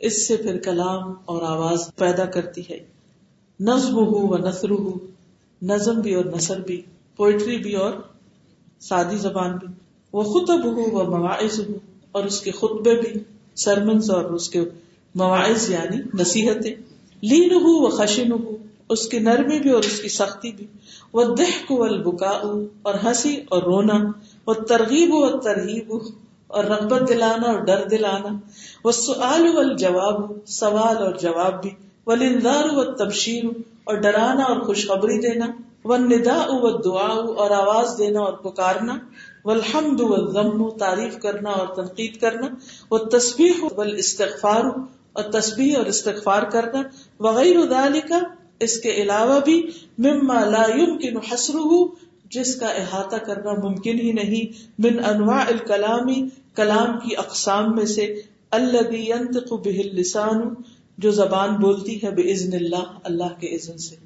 اس سے پھر کلام اور آواز پیدا کرتی ہے نظم ہو و نثر ہو نظم بھی اور نثر بھی پوئٹری بھی اور سادی زبان بھی وہ خطب ہو وہ مواعظ ہو اور اس کے خطبے بھی سرمنس اور اس کے مواعظ یعنی نصیحتیں لین ہوں وہ خشن ہو اس کی نرمی بھی اور اس کی سختی بھی وہ کو البکا اور ہنسی اور رونا وہ ترغیب ترغیب اور رغبت دلانا اور ڈر دلانا وہ سوال و جواب سوال اور جواب بھی و تبشیر ہوں اور ڈرانا اور خوشخبری دینا وہ ندا او و دعا اور آواز دینا اور پکارنا والذم تعریف کرنا اور تنقید کرنا وہ تصویر ہو و استغفار اور تصبیح اور استغفار کرنا وغیر ادا اس کے علاوہ بھی مما لا يمكن ہوں جس کا احاطہ کرنا ممکن ہی نہیں انواع الکلامی کلام کی اقسام میں سے جو زبان بولتی بے باذن اللہ اللہ کے اذن سے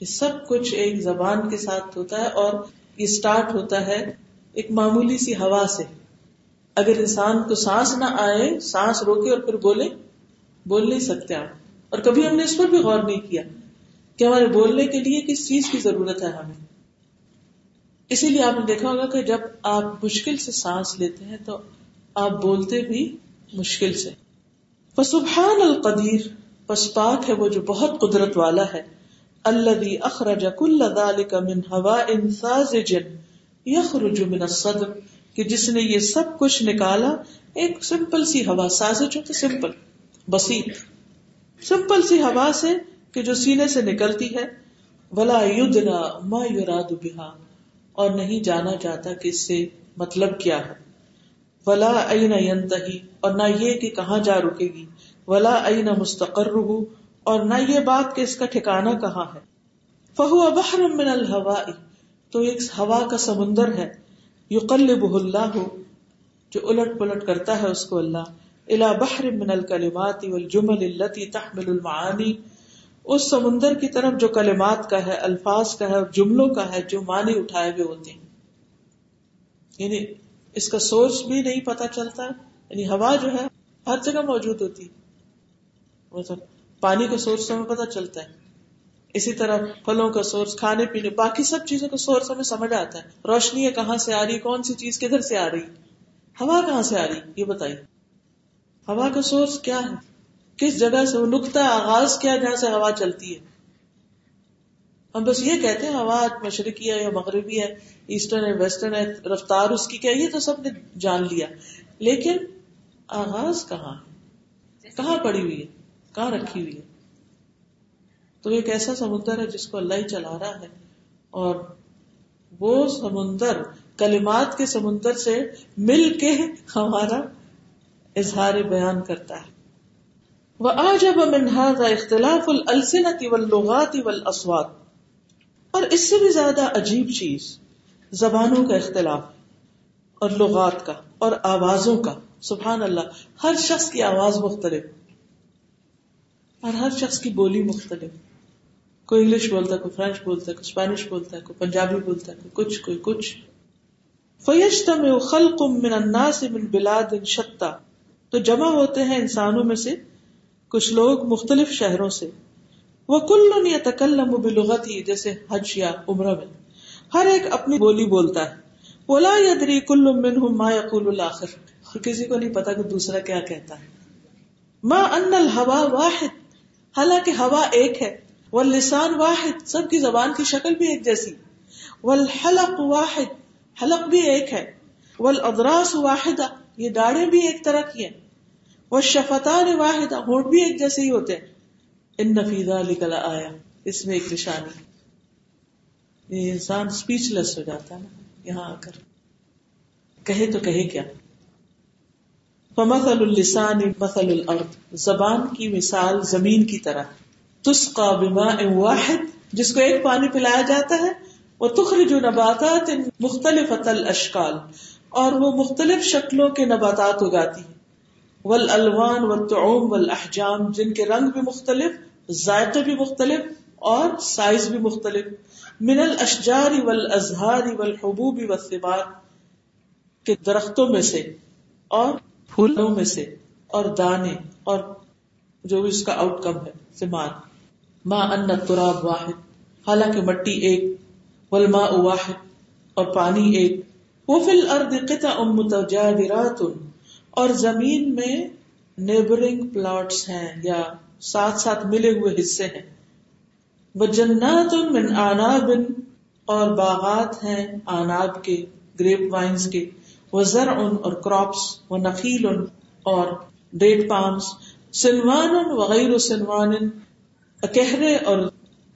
یہ سب کچھ ایک زبان کے ساتھ ہوتا ہے اور یہ اسٹارٹ ہوتا ہے ایک معمولی سی ہوا سے اگر انسان کو سانس نہ آئے سانس روکے اور پھر بولے بول نہیں سکتے آپ اور کبھی ہم نے اس پر بھی غور نہیں کیا کہ ہمارے بولنے کے لیے کس چیز کی ضرورت ہے ہمیں اسی لیے آپ نے دیکھا ہوگا کہ جب آپ مشکل سے سانس لیتے ہیں تو آپ بولتے بھی مشکل سے فسبحان القدیر پس پاک ہے وہ جو بہت قدرت والا ہے الذي اخرج كل ذلك من هواء ساذج يخرج من الصدر کہ جس نے یہ سب کچھ نکالا ایک سمپل سی ہوا ساذج ہوتی سمپل بسیط سمپل سی ہوا سے کہ جو سینے سے نکلتی ہے ولا یدنا ما بها اور نہیں جانا جاتا کہ اس سے مطلب کیا ہے ولا ینتہی اور نہ یہ کہ کہاں جا رکے گی ولا این مستقر رہو اور نہ یہ بات کہ اس کا ٹھکانا کہاں ہے فہو بحر من تو ایک ہوا کا سمندر ہے یقلبہ اللہ جو الٹ پلٹ کرتا ہے اس کو اللہ بحر من الکلمات والجمل التي تحمل المعانی اس سمندر کی طرف جو کلمات کا ہے الفاظ کا ہے اور جملوں کا ہے جو معنی اٹھائے ہوئے ہوتے ہیں یعنی اس کا سورس بھی نہیں پتا چلتا یعنی ہوا جو ہے ہر جگہ موجود ہوتی پانی کا سورس ہمیں پتا چلتا ہے اسی طرح پھلوں کا سورس کھانے پینے باقی سب چیزوں کا سورس ہمیں سمجھ آتا ہے ہے کہاں سے آ رہی کون سی چیز کدھر سے آ رہی ہوا کہاں سے آ رہی یہ بتائیے ہوا کا سورس کیا ہے کس جگہ سے وہ نقطۂ آغاز کیا جہاں سے ہوا چلتی ہے ہم بس یہ کہتے ہیں ہوا مشرقی ہے یا مغربی ہے ایسٹرن ہے ویسٹرن ہے رفتار اس کی کیا یہ تو سب نے جان لیا لیکن آغاز کہاں ہے کہاں پڑی ہوئی ہے کہاں رکھی ہوئی ہے تو ایک ایسا سمندر ہے جس کو اللہ ہی چلا رہا ہے اور وہ سمندر کلمات کے سمندر سے مل کے ہمارا اظہار بیان کرتا ہے وہ آج اب امنہ اختلاف السنتی ولغاتی ولاسوات اور اس سے بھی زیادہ عجیب چیز زبانوں کا اختلاف اور لغات کا اور آوازوں کا سبحان اللہ ہر شخص کی آواز مختلف اور ہر شخص کی بولی مختلف کوئی انگلش بولتا ہے کوئی فرینچ بولتا ہے کوئی اسپینش بولتا ہے کوئی پنجابی بولتا ہے کوئی کچھ کوئی کچھ فیشتم خلق من الناس من بلاد شتا تو جمع ہوتے ہیں انسانوں میں سے کچھ لوگ مختلف شہروں سے وہ کل یا تکل بلغت ہی جیسے حج یا میں ہر ایک اپنی بولی بولتا ہے بولا یا دری کل ماخر اور کسی کو نہیں پتا کہ دوسرا کیا کہتا ہے ما ان ہوا واحد حالانکہ ہوا ایک ہے وہ لسان واحد سب کی زبان کی شکل بھی ایک جیسی والحلق واحد حلق بھی ایک ہے والادراس واحد یہ داڑھے بھی ایک طرح کی ہیں وہ شفتا واحد ہوٹ بھی ایک جیسے ہی ہوتے ہیں ان نفیزا نکلا آیا اس میں ایک نشانی یہ انسان اسپیچ لیس ہو جاتا ہے نا یہاں آ کر کہے تو کہے کیا فمثل اللسان مثل الارض زبان کی مثال زمین کی طرح تسقا بماء واحد جس کو ایک پانی پلایا جاتا ہے وہ تخرج نباتات مختلف الاشکال اور وہ مختلف شکلوں کے نباتات اگاتی ہے ول الوان و تعوم احجام جن کے رنگ بھی مختلف ذائقے بھی مختلف اور سائز بھی مختلف من حبوبی و درختوں میں سے اور پھولوں میں سے اور دانے اور جو بھی اس کا آؤٹ کم ہے ماں ان تراب واحد حالانکہ مٹی ایک والماء واحد اور پانی ایک وفل ارد قطع متجاورات اور زمین میں نیبرنگ پلاٹس ہیں یا ساتھ ساتھ ملے ہوئے حصے ہیں وہ جنات من آناب اور باغات ہیں آناب کے گریپ وائنز کے وہ زر ان اور کراپس وہ نخیل ان اور ڈیٹ پامس سنوان ان وغیرہ سنوان اکہرے اور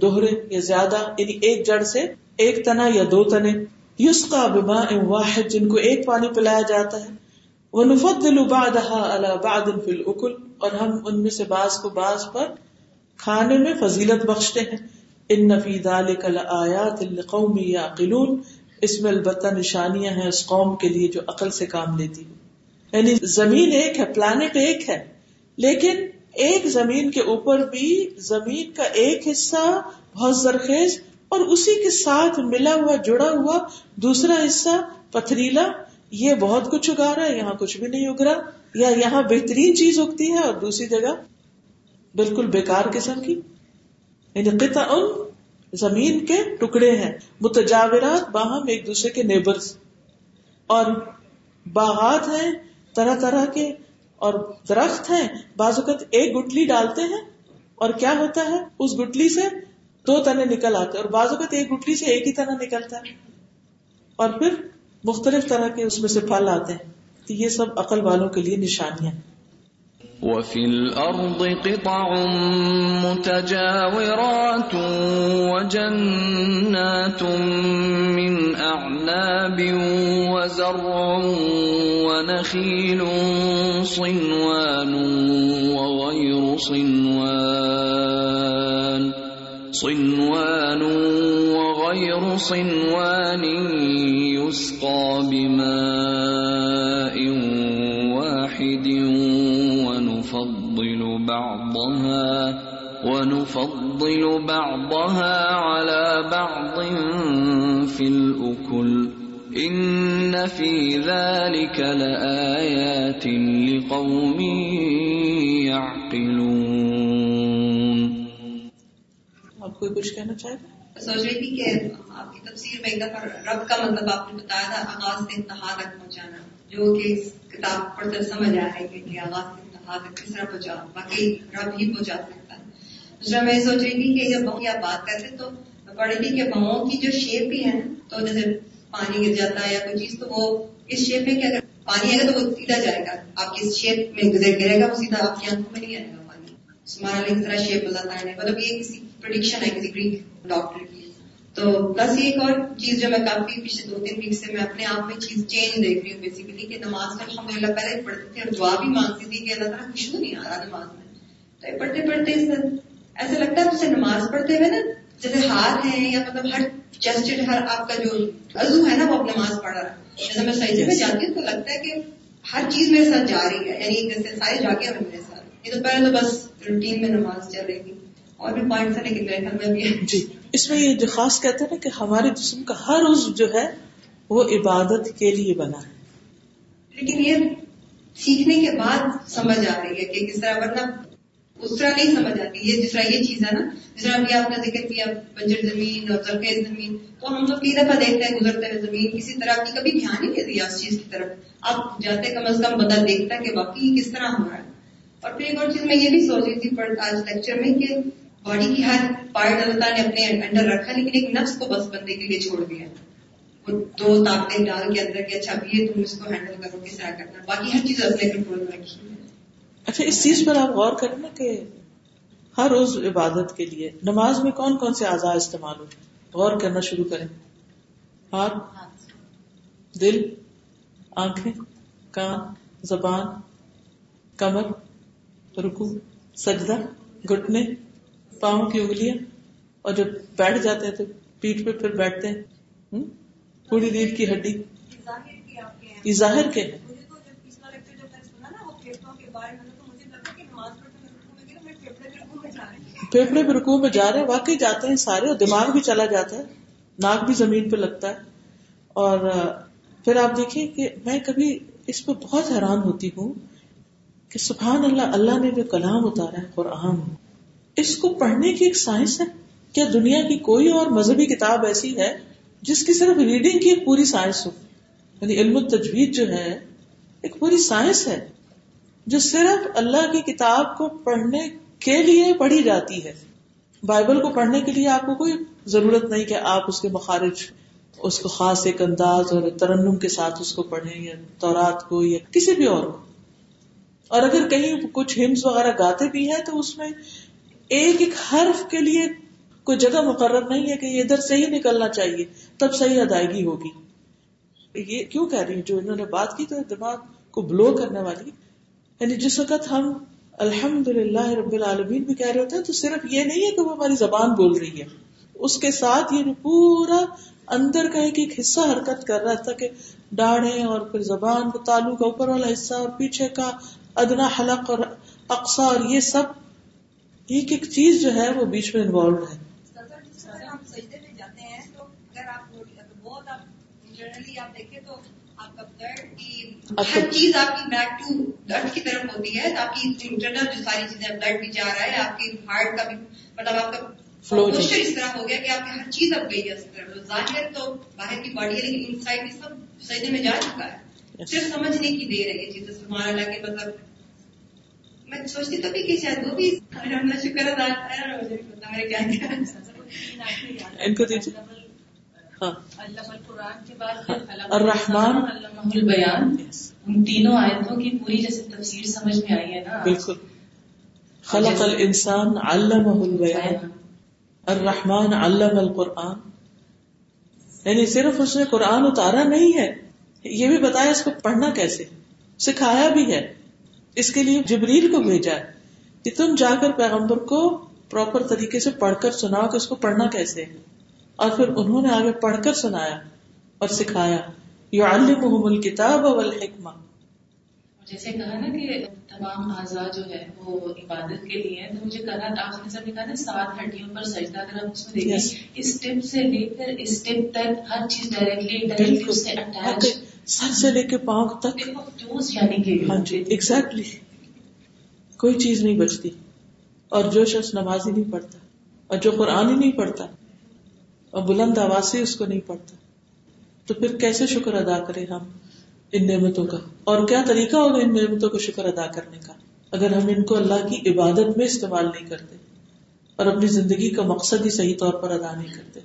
دوہرے یا زیادہ یعنی ایک جڑ سے ایک تنا یا دو تنے یوس کا بما واحد جن کو ایک پانی پلایا جاتا ہے وہ نفت دل ابادہ اللہ باد اکل اور ہم ان میں سے بعض کو بعض پر کھانے میں فضیلت بخشتے ہیں ان نفی دال کل آیا دل قومی یا قلون اس میں البتہ نشانیاں ہیں اس قوم کے لیے جو عقل سے کام لیتی ہے یعنی زمین ایک ہے پلانٹ ایک ہے لیکن ایک زمین کے اوپر بھی زمین کا ایک حصہ بہت زرخیز اور اسی کے ساتھ ملا ہوا جڑا ہوا دوسرا حصہ پتھریلا یہ بہت کچھ اگا رہا ہے یہاں کچھ بھی نہیں اگ رہا یا یہاں بہترین چیز اگتی ہے اور دوسری جگہ بالکل قسم کی یعنی قطع زمین کے ٹکڑے ہیں متجاورات باہم ایک دوسرے کے نیبر اور باغات ہیں طرح طرح کے اور درخت ہیں اوقات ایک گٹلی ڈالتے ہیں اور کیا ہوتا ہے اس گٹلی سے دو تنے نکل آتے اور بعض اوقات ایک گٹلی سے ایک ہی طرح نکلتا ہے اور پھر مختلف طرح کے اس میں سے پھل آتے ہیں تو یہ سب عقل والوں کے لیے نشانیاں صنوان وغير صنوان يسقى بماء واحد ونفضل بعضها ونفضل بعضها على بعض في الأكل إن في ذلك لآيات لقوم يعقلون کوئی کچھ کہنا سوچ رہی تھی کہ آپ کی تفصیل میں ایک دفعہ رب کا مطلب آپ نے بتایا تھا آغاز سے انتہا تک پہنچانا جو کہ اس کتاب پڑھ کر سمجھ ہے کہ آغاز سے انتہا تک کس طرح پہنچا پہنچا باقی رب ہی سکتا ہے دوسرا میں سوچ رہی تھی کہ جب بہت بات کرتے تو پڑھیں تھی کہ بہوں کی جو شیپ بھی ہے نا تو جیسے پانی گر جاتا ہے یا کوئی چیز تو وہ اس شیپ میں پانی آئے گا تو وہ سیدھا جائے گا آپ کی اس شیپ میں گزر گرے گا وہ سیدھا آپ کی آنکھوں میں نہیں آئے گا ہمارا لنگ ذرا شیپ اللہ تعالیٰ نے مطلب یہ کسی پرڈکشن ہے کسی گریک ڈاکٹر کی تو بس ایک اور چیز جو میں کافی پچھلے دو تین ویک سے میں اپنے آپ میں چیز چینج دیکھ رہی ہوں بیسیکلی کہ نماز کا الحمد للہ پہلے پڑھتی تھی اور دعا بھی مانگتی تھی کہ اللہ تعالیٰ خوشبو نہیں آ رہا نماز میں تو پڑھتے پڑھتے ایسے لگتا ہے جیسے نماز پڑھتے ہوئے نا جیسے ہاتھ ہیں یا مطلب ہر جسٹڈ ہر آپ کا جو عزو ہے نا وہ اب نماز پڑھ رہا ہے جیسے میں سائز میں جاتی ہوں تو لگتا ہے کہ ہر چیز میرے ساتھ جا رہی ہے یعنی جیسے سائز جا کے میرے ساتھ یہ تو پہلے تو بس روٹین میں نماز چلے گی اور بھی پوائنٹس ہیں لیکن اس میں یہ جو خاص کہتے ہیں نا کہ ہمارے جسم کا ہر روز جو ہے وہ عبادت کے لیے بنا ہے لیکن یہ سیکھنے کے بعد سمجھ آ رہی ہے کہ کس طرح ورنہ اس طرح نہیں سمجھ آتی یہ جس طرح یہ چیز ہے نا جس ابھی آپ نے ذکر کیا بنجر زمین اور کرکیز زمین تو ہم تو کئی دفعہ دیکھتے ہیں گزرتے ہیں زمین کسی طرح کی کبھی دھیان ہی نہیں دیا اس چیز کی طرف آپ جاتے کم از کم بدل دیکھتا ہے کہ باقی کس طرح ہو رہا ہے اور پھر ایک اور چیز میں یہ بھی سوچ رہی تھی آج لیکچر میں کہ باڈی کی ہر پارٹ اللہ تعالیٰ نے اپنے انڈر رکھا لیکن ایک نفس کو بس بندے کے لیے چھوڑ دیا وہ دو طاقتیں ڈال کے اندر کہ اچھا یہ تم اس کو ہینڈل کرو کس طرح کرنا باقی ہر چیز اپنے کنٹرول میں رکھی ہے اچھا اس چیز پر آپ غور کریں نا کہ ہر روز عبادت کے لیے نماز میں کون کون سے اعضاء استعمال ہوتے ہیں غور کرنا شروع کریں ہاتھ دل آنکھیں کان زبان کمر رکو سجدہ گھٹنے پاؤں کی اگلیاں اور جب بیٹھ جاتے ہیں تو پیٹ پہ پھر بیٹھتے ہیں تھوڑی دیر کی ہڈی یہ ظاہر کے پھیپڑے پہ رکو میں جا رہے ہیں واقعی جاتے ہیں سارے اور دماغ بھی چلا جاتا ہے ناک بھی زمین پہ لگتا ہے اور پھر آپ دیکھیں کہ میں کبھی اس پہ بہت حیران ہوتی ہوں کہ سبحان اللہ اللہ نے جو کلام اتارا ہے قرآن اس کو پڑھنے کی ایک سائنس ہے کیا دنیا کی کوئی اور مذہبی کتاب ایسی ہے جس کی صرف ریڈنگ کی ایک پوری سائنس ہو یعنی علم التجوید جو ہے ایک پوری سائنس ہے جو صرف اللہ کی کتاب کو پڑھنے کے لیے پڑھی جاتی ہے بائبل کو پڑھنے کے لیے آپ کو کوئی ضرورت نہیں کہ آپ اس کے مخارج اس کو خاص ایک انداز اور ترنم کے ساتھ اس کو پڑھیں یا تورات کو یا کسی بھی اور کو اور اگر کہیں کچھ ہمس وغیرہ گاتے بھی ہیں تو اس میں ایک ایک حرف کے لیے کوئی جگہ مقرر نہیں ہے کہ ادھر سے ہی نکلنا چاہیے تب صحیح ادائیگی ہوگی یہ کیوں کہہ رہی جو انہوں نے بات کی تو دماغ کو بلو کرنے والی یعنی جس وقت ہم الحمد للہ رب العالمین بھی کہہ رہے ہوتے ہیں تو صرف یہ نہیں ہے کہ وہ ہماری زبان بول رہی ہے اس کے ساتھ یہ پورا اندر کا ایک ایک حصہ حرکت کر رہا تھا کہ ڈاڑھے اور پھر زبان تالو کا اوپر والا حصہ اور پیچھے کا ادنا حلق اور اقسا اور یہ سب ایک ایک چیز جو ہے وہ بیچ میں جاتے ہے آپ کا ہر چیز آپ کی بیک ٹو درد کی طرف ہوتی ہے آپ کی انٹرنل جو ساری چیزیں بلڈ بھی جا رہا ہے آپ کے ہارٹ کا بھی مطلب آپ کا موشن اس طرح ہو گیا کہ آپ کی ہر چیز اب گئی ہے ظاہر تو باہر کی باڈی ہے لیکن انسائٹ سب سجدے میں جا چکا ہے صرف سمجھنے کی جی میں سوچتی تو کیا ان تینوں آیتوں کی پوری جیسے تفصیل سمجھ میں آئی ہے نا بالکل خلق السان اللہ البیان الرحمن علم اللہ القرآن یعنی صرف اس نے قرآن اتارا نہیں ہے یہ بھی بتایا اس کو پڑھنا کیسے سکھایا بھی ہے اس کے لیے جبریل کو بھیجا ہے کہ تم جا کر پیغمبر کو پراپر طریقے سے پڑھ کر سنا کہ اس کو پڑھنا کیسے ہے اور پھر انہوں نے آگے پڑھ کر سنایا اور سکھایا یو علی محمل کتاب اول حکمہ جیسے کہا نا کہ تمام اعضاء جو ہے وہ عبادت کے لیے تو مجھے کہا آپ نے سب نے کہا نا سات ہڈیوں پر سجدہ اگر ہم اس میں دیکھیں اسٹیپ سے لے کر اسٹیپ تک ہر چیز ڈائریکٹلی ڈائریکٹلی اس سے اٹیچ سر سے لے کے پاؤں تک ایگزیکٹلی یعنی ہاں جی، کوئی چیز نہیں بچتی اور جو شخص نماز ہی نہیں پڑھتا اور جو قرآن ہی نہیں پڑھتا اور بلند آواز سے اس کو نہیں پڑھتا تو پھر کیسے شکر ادا کرے ہم ان نعمتوں کا اور کیا طریقہ ہوگا ان نعمتوں کو شکر ادا کرنے کا اگر ہم ان کو اللہ کی عبادت میں استعمال نہیں کرتے اور اپنی زندگی کا مقصد ہی صحیح طور پر ادا نہیں کرتے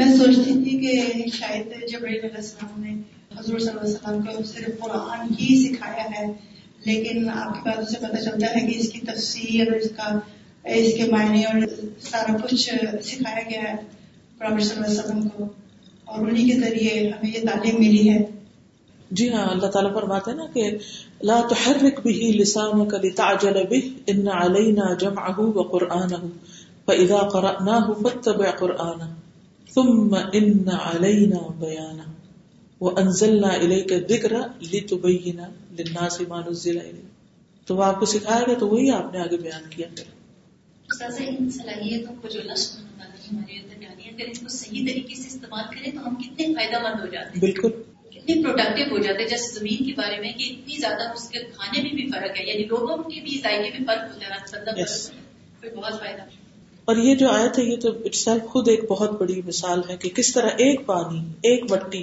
میں سوچتی تھی کہ شاید جب علیہ السلام نے حضور صلی اللہ علیہ وسلم کو صرف قرآن ہی سکھایا ہے لیکن آپ کی باتوں سے پتہ چلتا ہے کہ اس کی تفسیر اور اس کا اس کے معنی اور سارا کچھ سکھایا گیا ہے پرابر صلی اللہ علیہ وسلم کو اور انہی کے ذریعے ہمیں یہ تعلیم ملی ہے جی ہاں اللہ تعالیٰ فرماتے ہیں نا کہ لا تحرک به لسانك لتعجل به ان علينا جمعه وقرانه فاذا قراناه فاتبع قرانه ثم ان علينا بيانه وہ انزل نہ تو وہ آپ کو سکھائے گا تو وہی آپ نے استعمال کرے تو ہم کتنے بالکل جیسے زمین کے بارے میں کھانے میں بھی فرق ہے یعنی لوگوں کے بھی ذائقے میں فرق ہو yes. بہت فائدہ اور یہ جو آیا تھا یہ تو خود ایک بہت بڑی مثال ہے کہ کس طرح ایک پانی ایک مٹی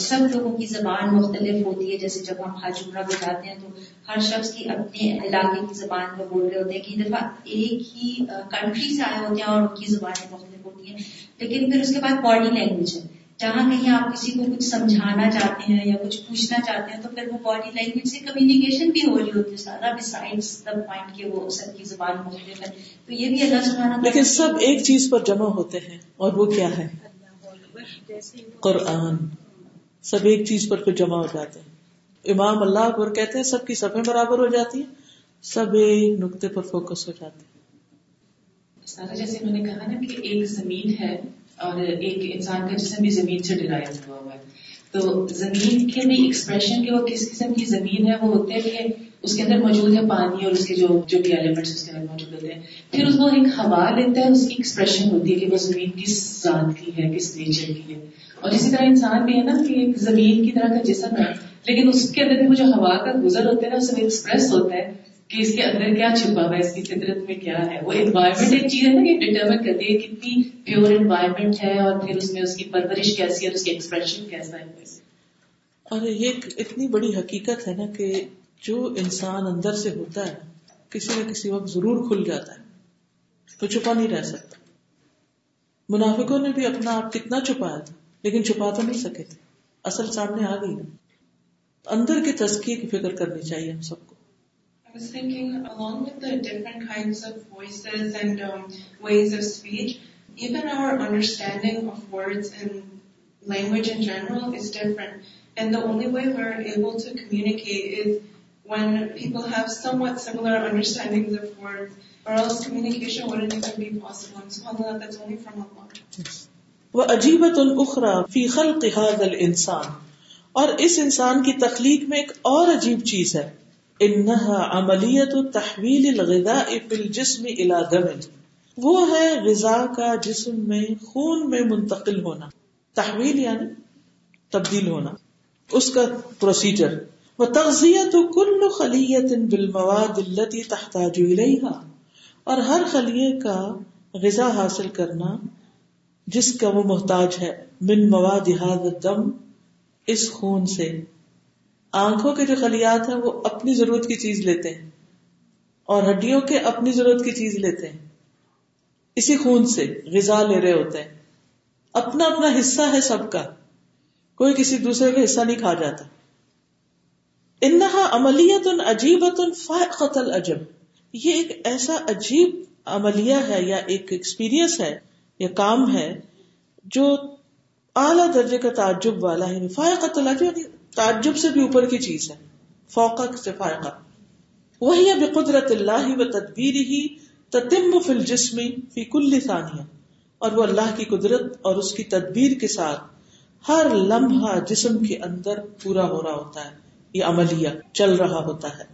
سب لوگوں کی زبان مختلف ہوتی ہے جیسے جب ہم حج عمرہ پہ جاتے ہیں تو ہر شخص کی اپنے علاقے کی زبان میں بول رہے ہوتے ہیں کہ آئے ہوتے ہیں اور ان کی زبانیں مختلف ہوتی ہیں لیکن پھر اس کے بعد باڈی لینگویج ہے جہاں کہیں آپ کسی کو کچھ سمجھانا چاہتے ہیں یا کچھ پوچھنا چاہتے ہیں تو پھر وہ باڈی لینگویج سے کمیونیکیشن بھی ہو رہی ہوتی ہے سارا دا پوائنٹ کے وہ سب کی زبان مختلف ہے تو یہ بھی اللہ سبحانہ لیکن سب ایک چیز پر جمع ہوتے ہیں اور وہ کیا ہے قرآن سب ایک چیز پر پھر جمع ہو جاتے ہیں امام اللہ پر کہتے ہیں سب کی سب برابر ہو جاتی ہیں سب ایک نقطے پر فوکس ہو جاتے ہیں جیسے میں نے کہا نا کہ ایک زمین ہے اور ایک انسان کا جسم بھی زمین سے ڈرائیو ہوا ہوا ہے تو زمین کے بھی ایکسپریشن کے وہ کس قسم کی زمین ہے وہ ہوتے ہیں کہ اس کے اندر موجود ہے پانی اور اس کے جو جو بھی ایلیمنٹ اس کے اندر موجود ہوتے ہیں پھر اس کو ایک ہوا لیتا ہے اس کی ایکسپریشن ہوتی ہے کہ وہ زمین کس ذات کی ہے کس نیچر کی ہے اور اسی طرح انسان بھی ہے نا کہ ایک زمین کی طرح کا جسم ہے لیکن اس کے اندر بھی وہ جو ہوا کا گزر ہوتا ہے نا اس میں ایکسپریس ہوتا ہے کہ اس کے اندر کیا چھپا ہوا ہے اس کی فطرت میں کیا ہے وہ انوائرمنٹ ایک چیز ہے نا کہ ڈیٹرمن کرتی ہے کتنی پیور انوائرمنٹ ہے اور پھر اس اس میں کی پرورش کیسی ہے اس کی ایکسپریشن کیسا ہے اور یہ اتنی بڑی حقیقت ہے نا کہ جو انسان اندر سے ہوتا ہے کسی نہ کسی وقت ضرور کھل جاتا ہے تو چھپا نہیں رہ سکتا منافقوں نے بھی اپنا آپ کتنا چھپایا تھا لیکن چھپا تو نہیں سکے تھے اصل سامنے آ گئی اندر کی کی فکر کرنی چاہیے ہم سب کو وہ عجیبت اخرا فیخل انسان اور اس انسان کی تخلیق میں ایک اور عجیب چیز ہے انہا عملیت تحویل غذا کا جسم میں خون میں منتقل ہونا تحویل یعنی تبدیل ہونا اس کا پروسیجر وہ کل خلیت بالمواد التي مواد الیہا اور ہر خلیے کا غذا حاصل کرنا جس کا وہ محتاج ہے من مواد دم اس خون سے آنکھوں کے جو خلیات ہیں وہ اپنی ضرورت کی چیز لیتے ہیں اور ہڈیوں کے اپنی ضرورت کی چیز لیتے ہیں اسی خون سے غذا لے رہے ہوتے ہیں اپنا اپنا حصہ ہے سب کا کوئی کسی دوسرے کا حصہ نہیں کھا جاتا انہا عملیت ان عجیبت ان قتل عجب یہ ایک ایسا عجیب عملیہ ہے یا ایک ایکسپیرینس ہے یا کام ہے جو اعلی درجے کا تعجب والا ہے فائقہ تلاجی یعنی تعجب سے بھی اوپر کی چیز ہے فوقا سے فائقہ وہی اب قدرت اللہ و تدبیر ہی تتمب فل جسمی فی کل ثانیہ اور وہ اللہ کی قدرت اور اس کی تدبیر کے ساتھ ہر لمحہ جسم کے اندر پورا ہو رہا ہوتا ہے یہ عملیہ چل رہا ہوتا ہے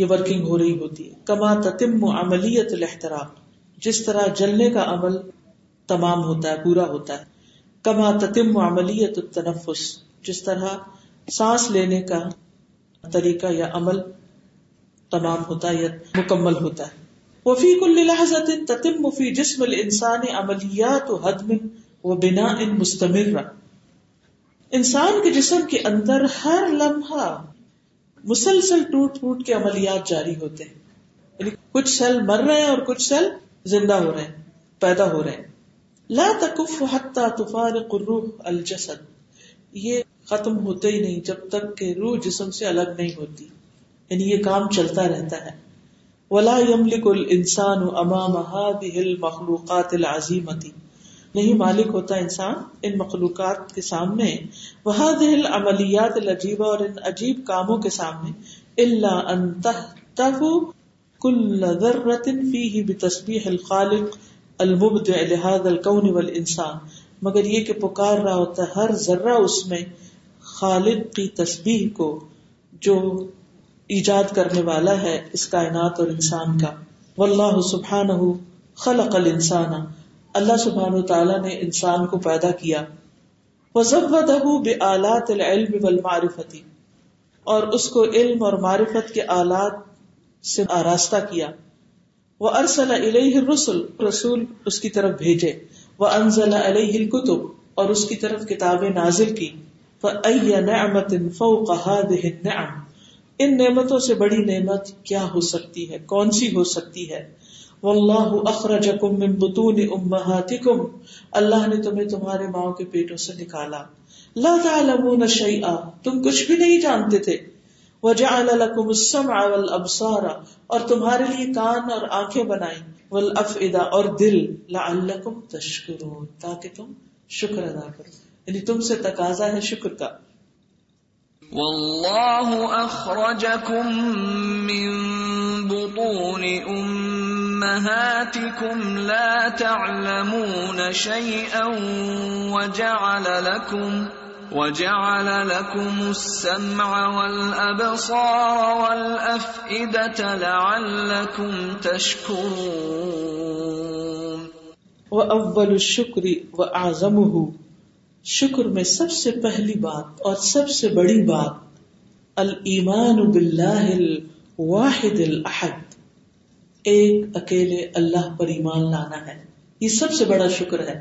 یہ ورکنگ ہو رہی ہوتی ہے کما تتم عملیت الاحتراب جس طرح جلنے کا عمل تمام ہوتا ہے پورا ہوتا ہے کما تتم عملی التنفس تنفس جس طرح سانس لینے کا طریقہ یا عمل تمام ہوتا ہے یا مکمل ہوتا ہے کل لحظت تتم فی جسم الانسان عملیات و حدم و بنا ان مستمل انسان کے جسم کے اندر ہر لمحہ مسلسل ٹوٹ پھوٹ کے عملیات جاری ہوتے ہیں یعنی کچھ سیل مر رہے ہیں اور کچھ سیل زندہ ہو رہے ہیں پیدا ہو رہے ہیں لا تکف حتا تفارق الروح الجسد یہ ختم ہوتے ہی نہیں جب تک کہ روح جسم سے الگ نہیں ہوتی یعنی یہ کام چلتا رہتا ہے ولا يملك الانسان امام هذه المخلوقات العظيمه نہیں مالک ہوتا انسان ان مخلوقات کے سامنے وهذه العمليات العجيبة اور ان عجیب کاموں کے سامنے الا ان تهتف كل ذره فيه بتسبيح الخالق المبدع لہذا الكون والانسان مگر یہ کہ پکار رہا ہوتا ہے ہر ذرہ اس میں خالق کی تسبیح کو جو ایجاد کرنے والا ہے اس کائنات اور انسان کا واللہ سبحانہ خلق الانسان اللہ سبحانہ تعالی نے انسان کو پیدا کیا وزودہ بآلات العلم والمعرفت اور اس کو علم اور معرفت کے آلات سے آراستہ کیا وہ ارسل علیہ رسول رسول اس کی طرف بھیجے وہ انزل علیہ کتب اور اس کی طرف کتابیں نازل کی نعمت فوق هذه النعم ان نعمتوں سے بڑی نعمت کیا ہو سکتی ہے کون سی ہو سکتی ہے واللہ اخرجکم من بطون امہاتکم اللہ نے تمہیں تمہارے ماں کے پیٹوں سے نکالا لا تعلمون شیئا تم کچھ بھی نہیں جانتے تھے وجعل لكم السمع والابصار اور تمہارے لیے کان اور آنکھیں بنائی والافئدہ اور دل تشکرون تاکہ تم شکر ادا کرو یعنی تم سے تقاضا ہے شکر کا من بطون کرم لا تعلمون وجعل شاءم وَجَعَلَ لَكُمُ السَّمْعَ وَالْأَبْصَارَ وَالْأَفْئِدَةَ لَعَلَّكُمْ تَشْكُرُونَ وَأَوَّلُ الشُّكْرِ وَأَعْظَمُهُ شکر میں سب سے پہلی بات اور سب سے بڑی بات الایمان باللہ الواحد الاحد ایک اکیلے اللہ پر ایمان لانا ہے یہ سب سے بڑا شکر ہے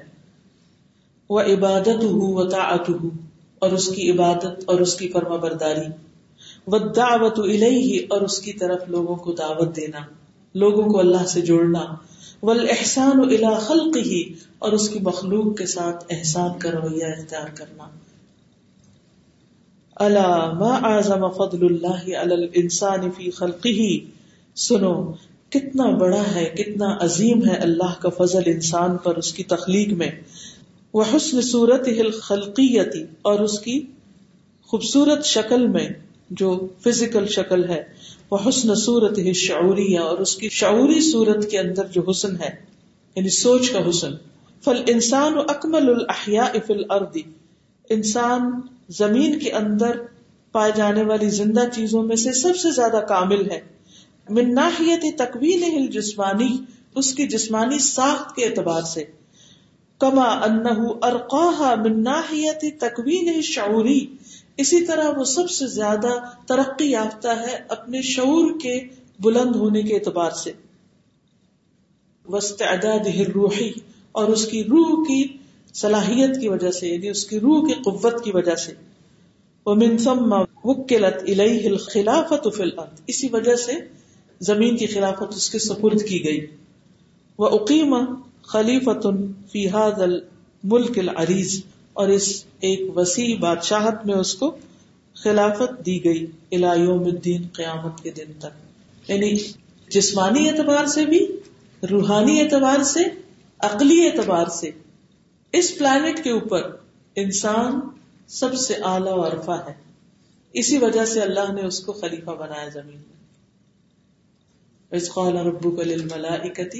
وہ عبادت ہوں اور اس کی عبادت اور اس کی فرما برداری و دعوت الیہ اور اس کی طرف لوگوں کو دعوت دینا لوگوں کو اللہ سے جوڑنا والاحسان الی خلقہ اور اس کی مخلوق کے ساتھ احسان کا رویہ اختیار کرنا الا ما اعظم فضل اللہ علی الانسان فی خلقہ سنو کتنا بڑا ہے کتنا عظیم ہے اللہ کا فضل انسان پر اس کی تخلیق میں وہ حسن صورت ہل خلقیتی اور اس کی خوبصورت شکل میں جو فزیکل شکل ہے وہ حسن صورت ہی شعوری اور اس کی شعوری صورت کے اندر جو حسن حسن ہے یعنی سوچ کا فل انسان و اکمل الحیا افل اردی انسان زمین کے اندر پائے جانے والی زندہ چیزوں میں سے سب سے زیادہ کامل ہے مناحیت تقویل ہل جسمانی اس کی جسمانی ساخت کے اعتبار سے کما ان ارقاہ بناحیت تکوین شعوری اسی طرح وہ سب سے زیادہ ترقی یافتہ ہے اپنے شعور کے بلند ہونے کے اعتبار سے وسطاد روحی اور اس کی روح کی صلاحیت کی وجہ سے یعنی اس کی روح کی قوت کی وجہ سے وہ منسم وکلت الیہ الخلافت فی الارض اسی وجہ سے زمین کی خلافت اس کے سپرد کی گئی وہ اقیم خلیفت فیحاد الملک العریض اور اس ایک وسیع بادشاہت میں اس کو خلافت دی گئی الیوم الدین قیامت کے دن تک یعنی جسمانی اعتبار سے بھی روحانی اعتبار سے عقلی اعتبار سے اس پلانٹ کے اوپر انسان سب سے اعلی و عرفہ ہے اسی وجہ سے اللہ نے اس کو خلیفہ بنایا زمین میں اس قال ربک للملائکۃ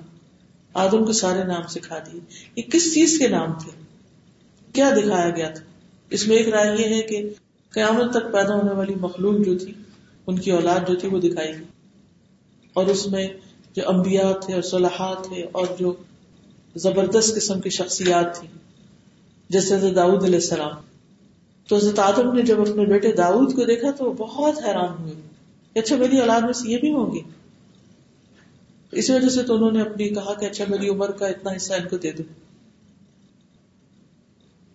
آدم کو سارے نام سکھا دیے یہ کس چیز کے نام تھے کیا دکھایا گیا تھا اس میں ایک رائے یہ ہے کہ قیامت تک پیدا ہونے والی مخلوق جو تھی ان کی اولاد جو تھی وہ دکھائی گئی اور اس میں جو امبیا تھے اور تھے اور جو زبردست قسم کی شخصیات تھی جیسے داؤد علیہ السلام تو حضرت آدم نے جب اپنے بیٹے داؤد کو دیکھا تو وہ بہت حیران ہوئے اچھا میری اولاد میں سے یہ بھی ہوں گے اس وجہ سے تو انہوں نے اپنی کہا کہ اچھا میری عمر کا اتنا حصہ ان کو دے دو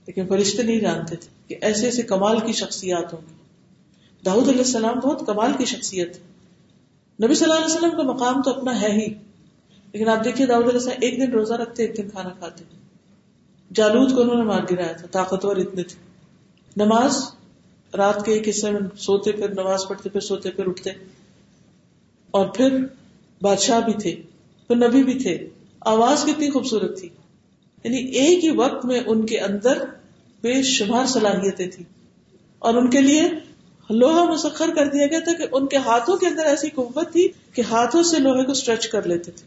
لیکن فرشتے نہیں جانتے تھے کہ ایسے ایسے کمال کی شخصیات ہوں گی داؤد علیہ السلام بہت کمال کی شخصیت ہے نبی صلی اللہ علیہ وسلم کا مقام تو اپنا ہے ہی لیکن آپ دیکھیے داؤد علیہ السلام ایک دن روزہ رکھتے ایک دن کھانا کھاتے جالود کو انہوں نے مار گرایا تھا طاقتور اتنے تھے نماز رات کے ایک حصے میں سوتے پھر نماز پڑھتے پھر سوتے پھر اٹھتے اور پھر بادشاہ بھی تھے پھر نبی بھی تھے آواز کتنی خوبصورت تھی یعنی ایک ہی وقت میں ان کے اندر بے شمار صلاحیتیں تھیں اور ان کے لیے لوہا مسخر کر دیا گیا تھا کہ ان کے ہاتھوں کے اندر ایسی قوت تھی کہ ہاتھوں سے لوہے کو اسٹریچ کر لیتے تھے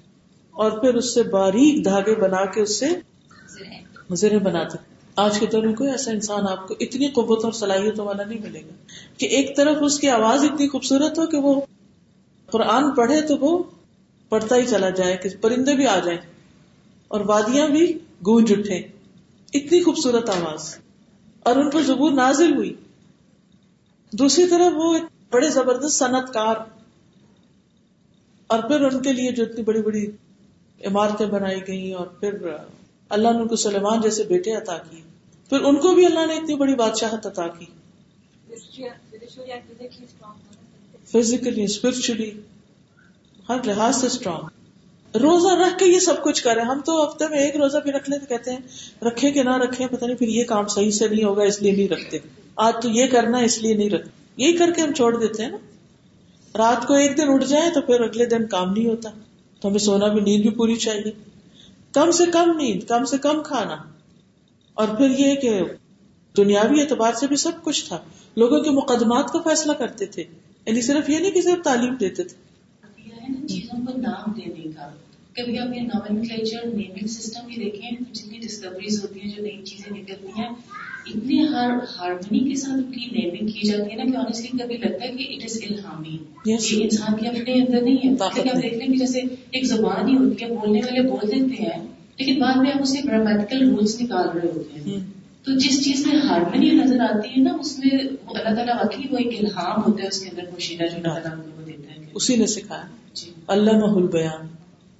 اور پھر اس سے باریک دھاگے بنا کے اس سے بناتے تھے آج کے دور میں کوئی ایسا انسان آپ کو اتنی قوت اور صلاحیتوں والا نہیں ملے گا کہ ایک طرف اس کی آواز اتنی خوبصورت ہو کہ وہ قرآن پڑھے تو وہ پڑتا ہی چلا جائے کہ پرندے بھی آ جائیں اور وادیاں بھی گونج اتنی خوبصورت آواز اور ان پر زبور نازل ہوئی دوسری طرف وہ بڑے زبردست صنعت کار اور پھر ان کے لیے جو اتنی بڑی بڑی عمارتیں بنائی گئیں اور پھر اللہ نے ان کو سلیمان جیسے بیٹے عطا کیے پھر ان کو بھی اللہ نے اتنی بڑی بادشاہت عطا کی فزیکلی اسپرچلی ہر لحاظ سے اسٹرانگ روزہ رکھ کے یہ سب کچھ کرے ہم تو ہفتے میں ایک روزہ بھی رکھ لیں تو کہتے ہیں رکھے کہ نہ رکھے پتا نہیں پھر یہ کام صحیح سے نہیں ہوگا اس لیے نہیں رکھتے آج تو یہ کرنا اس لیے نہیں رکھتے یہی کر کے ہم چھوڑ دیتے ہیں نا رات کو ایک دن اٹھ جائیں تو پھر اگلے دن کام نہیں ہوتا تو ہمیں سونا بھی نیند بھی پوری چاہیے کم سے کم نیند کم سے کم کھانا اور پھر یہ کہ دنیاوی اعتبار سے بھی سب کچھ تھا لوگوں کے مقدمات کا فیصلہ کرتے تھے یعنی صرف یہ نہیں کہ صرف تعلیم دیتے تھے چیزوں کو نام دینے کا کبھی آپ کلیچر نیمنگ ہوتی ہیں جو نئی چیزیں نکلتی ہیں اتنی ہر ہارمنی کے ساتھ ان کی کی جاتی ہے ہے کہ کہ کبھی لگتا الحامی انسان کے اپنے اندر نہیں ہے لیکن آپ دیکھ لیں کہ جیسے ایک زبان ہی ہوتی ہے بولنے والے بول دیتے ہیں لیکن بعد میں آپ اسے گرامیٹیکل رولس نکال رہے ہوتے ہیں تو جس چیز میں ہارمنی نظر آتی ہے نا اس میں اللہ تعالیٰ واقعی وہ ایک الحام ہوتا ہے اس کے اندر پوشیدہ جو نظر تعالیٰ اسی سکھا جی اللہ بیان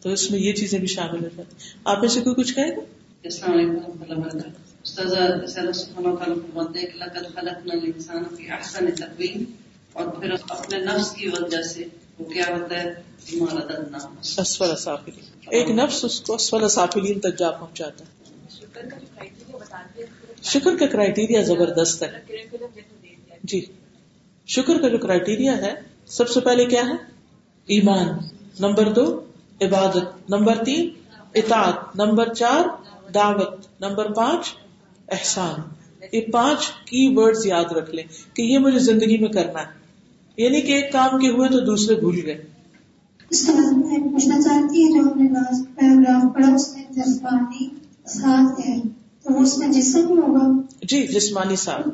تو اس میں یہ چیزیں بھی شامل ہو جاتی آپ میں سے کوئی کچھ کہے گا السلام علیکم اور پھر اپنے نفس کی وجہ سے وہ کیا ہوتا ہے اسفل ایک نفس اس کو اسفل تک جا پہنچاتا ہے شکر کا کرائیٹیریا زبردست ہے جی شکر کا جو کرائیٹیریا ہے سب سے پہلے کیا ہے ایمان نمبر دو عبادت نمبر تین اطاعت نمبر چار دعوت نمبر پانچ احسان یہ پانچ کی ورڈز یاد رکھ لیں کہ یہ مجھے زندگی میں کرنا ہے یعنی کہ ایک کام کے ہوئے تو دوسرے بھول گئے میں پوچھنا چاہتی ہوں جو ہم نے لاسٹ پیراگراف ہے جب اپنے جسمانی تو اس میں جسم ہوگا جی جسمانی ساتھ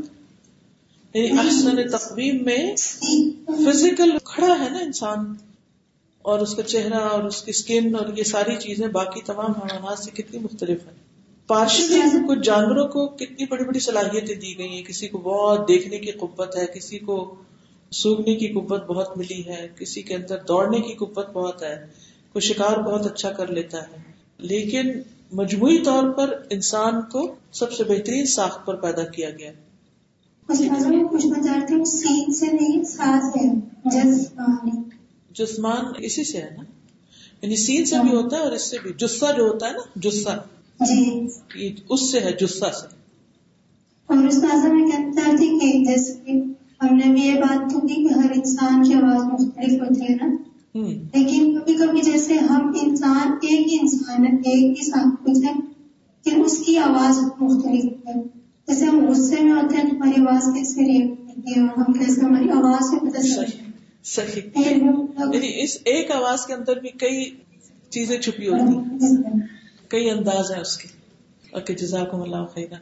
تقویم میں فزیکل کھڑا ہے نا انسان اور اس کا چہرہ اور اس کی اسکن اور یہ ساری چیزیں باقی تمام حیوانات سے کتنی مختلف ہیں پارشلی کچھ جانوروں کو کتنی بڑی بڑی صلاحیتیں دی گئی ہیں کسی کو بہت دیکھنے کی قبت ہے کسی کو سوکھنے کی قبت بہت ملی ہے کسی کے اندر دوڑنے کی قبت بہت ہے کوئی شکار بہت اچھا کر لیتا ہے لیکن مجموعی طور پر انسان کو سب سے بہترین ساخت پر پیدا کیا گیا ہے جسمان اسی سے ہے نا یعنی سین سے بھی ہوتا ہے اور اس سے بھی جسا جو ہوتا ہے نا جسا جی اس سے ہے جسا سے اور استاذہ میں کہتا تھی کہ جیسے ہم نے بھی یہ بات تو کی کہ ہر انسان کی آواز مختلف ہوتی ہے نا لیکن کبھی کبھی جیسے ہم انسان ایک ہی انسان ہے ایک ہی ساتھ کچھ ہے کہ اس کی آواز مختلف ہے جیسے ہم غصے میں ہوتے ہیں تو ہماری آواز کس کے ہوتی ہم کیسے ہماری آواز سے پتہ چل یعنی اس ایک آواز کے اندر بھی کئی چیزیں چھپی ہوتی ہیں کئی انداز ہیں اس کے اوکے جزاکم اللہ خیرہ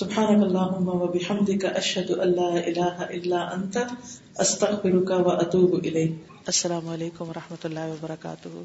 سبحانک اللہم و بحمدک اشہد اللہ الہ الا انت استغفرک و اتوب الیک السلام علیکم ورحمۃ اللہ وبرکاتہ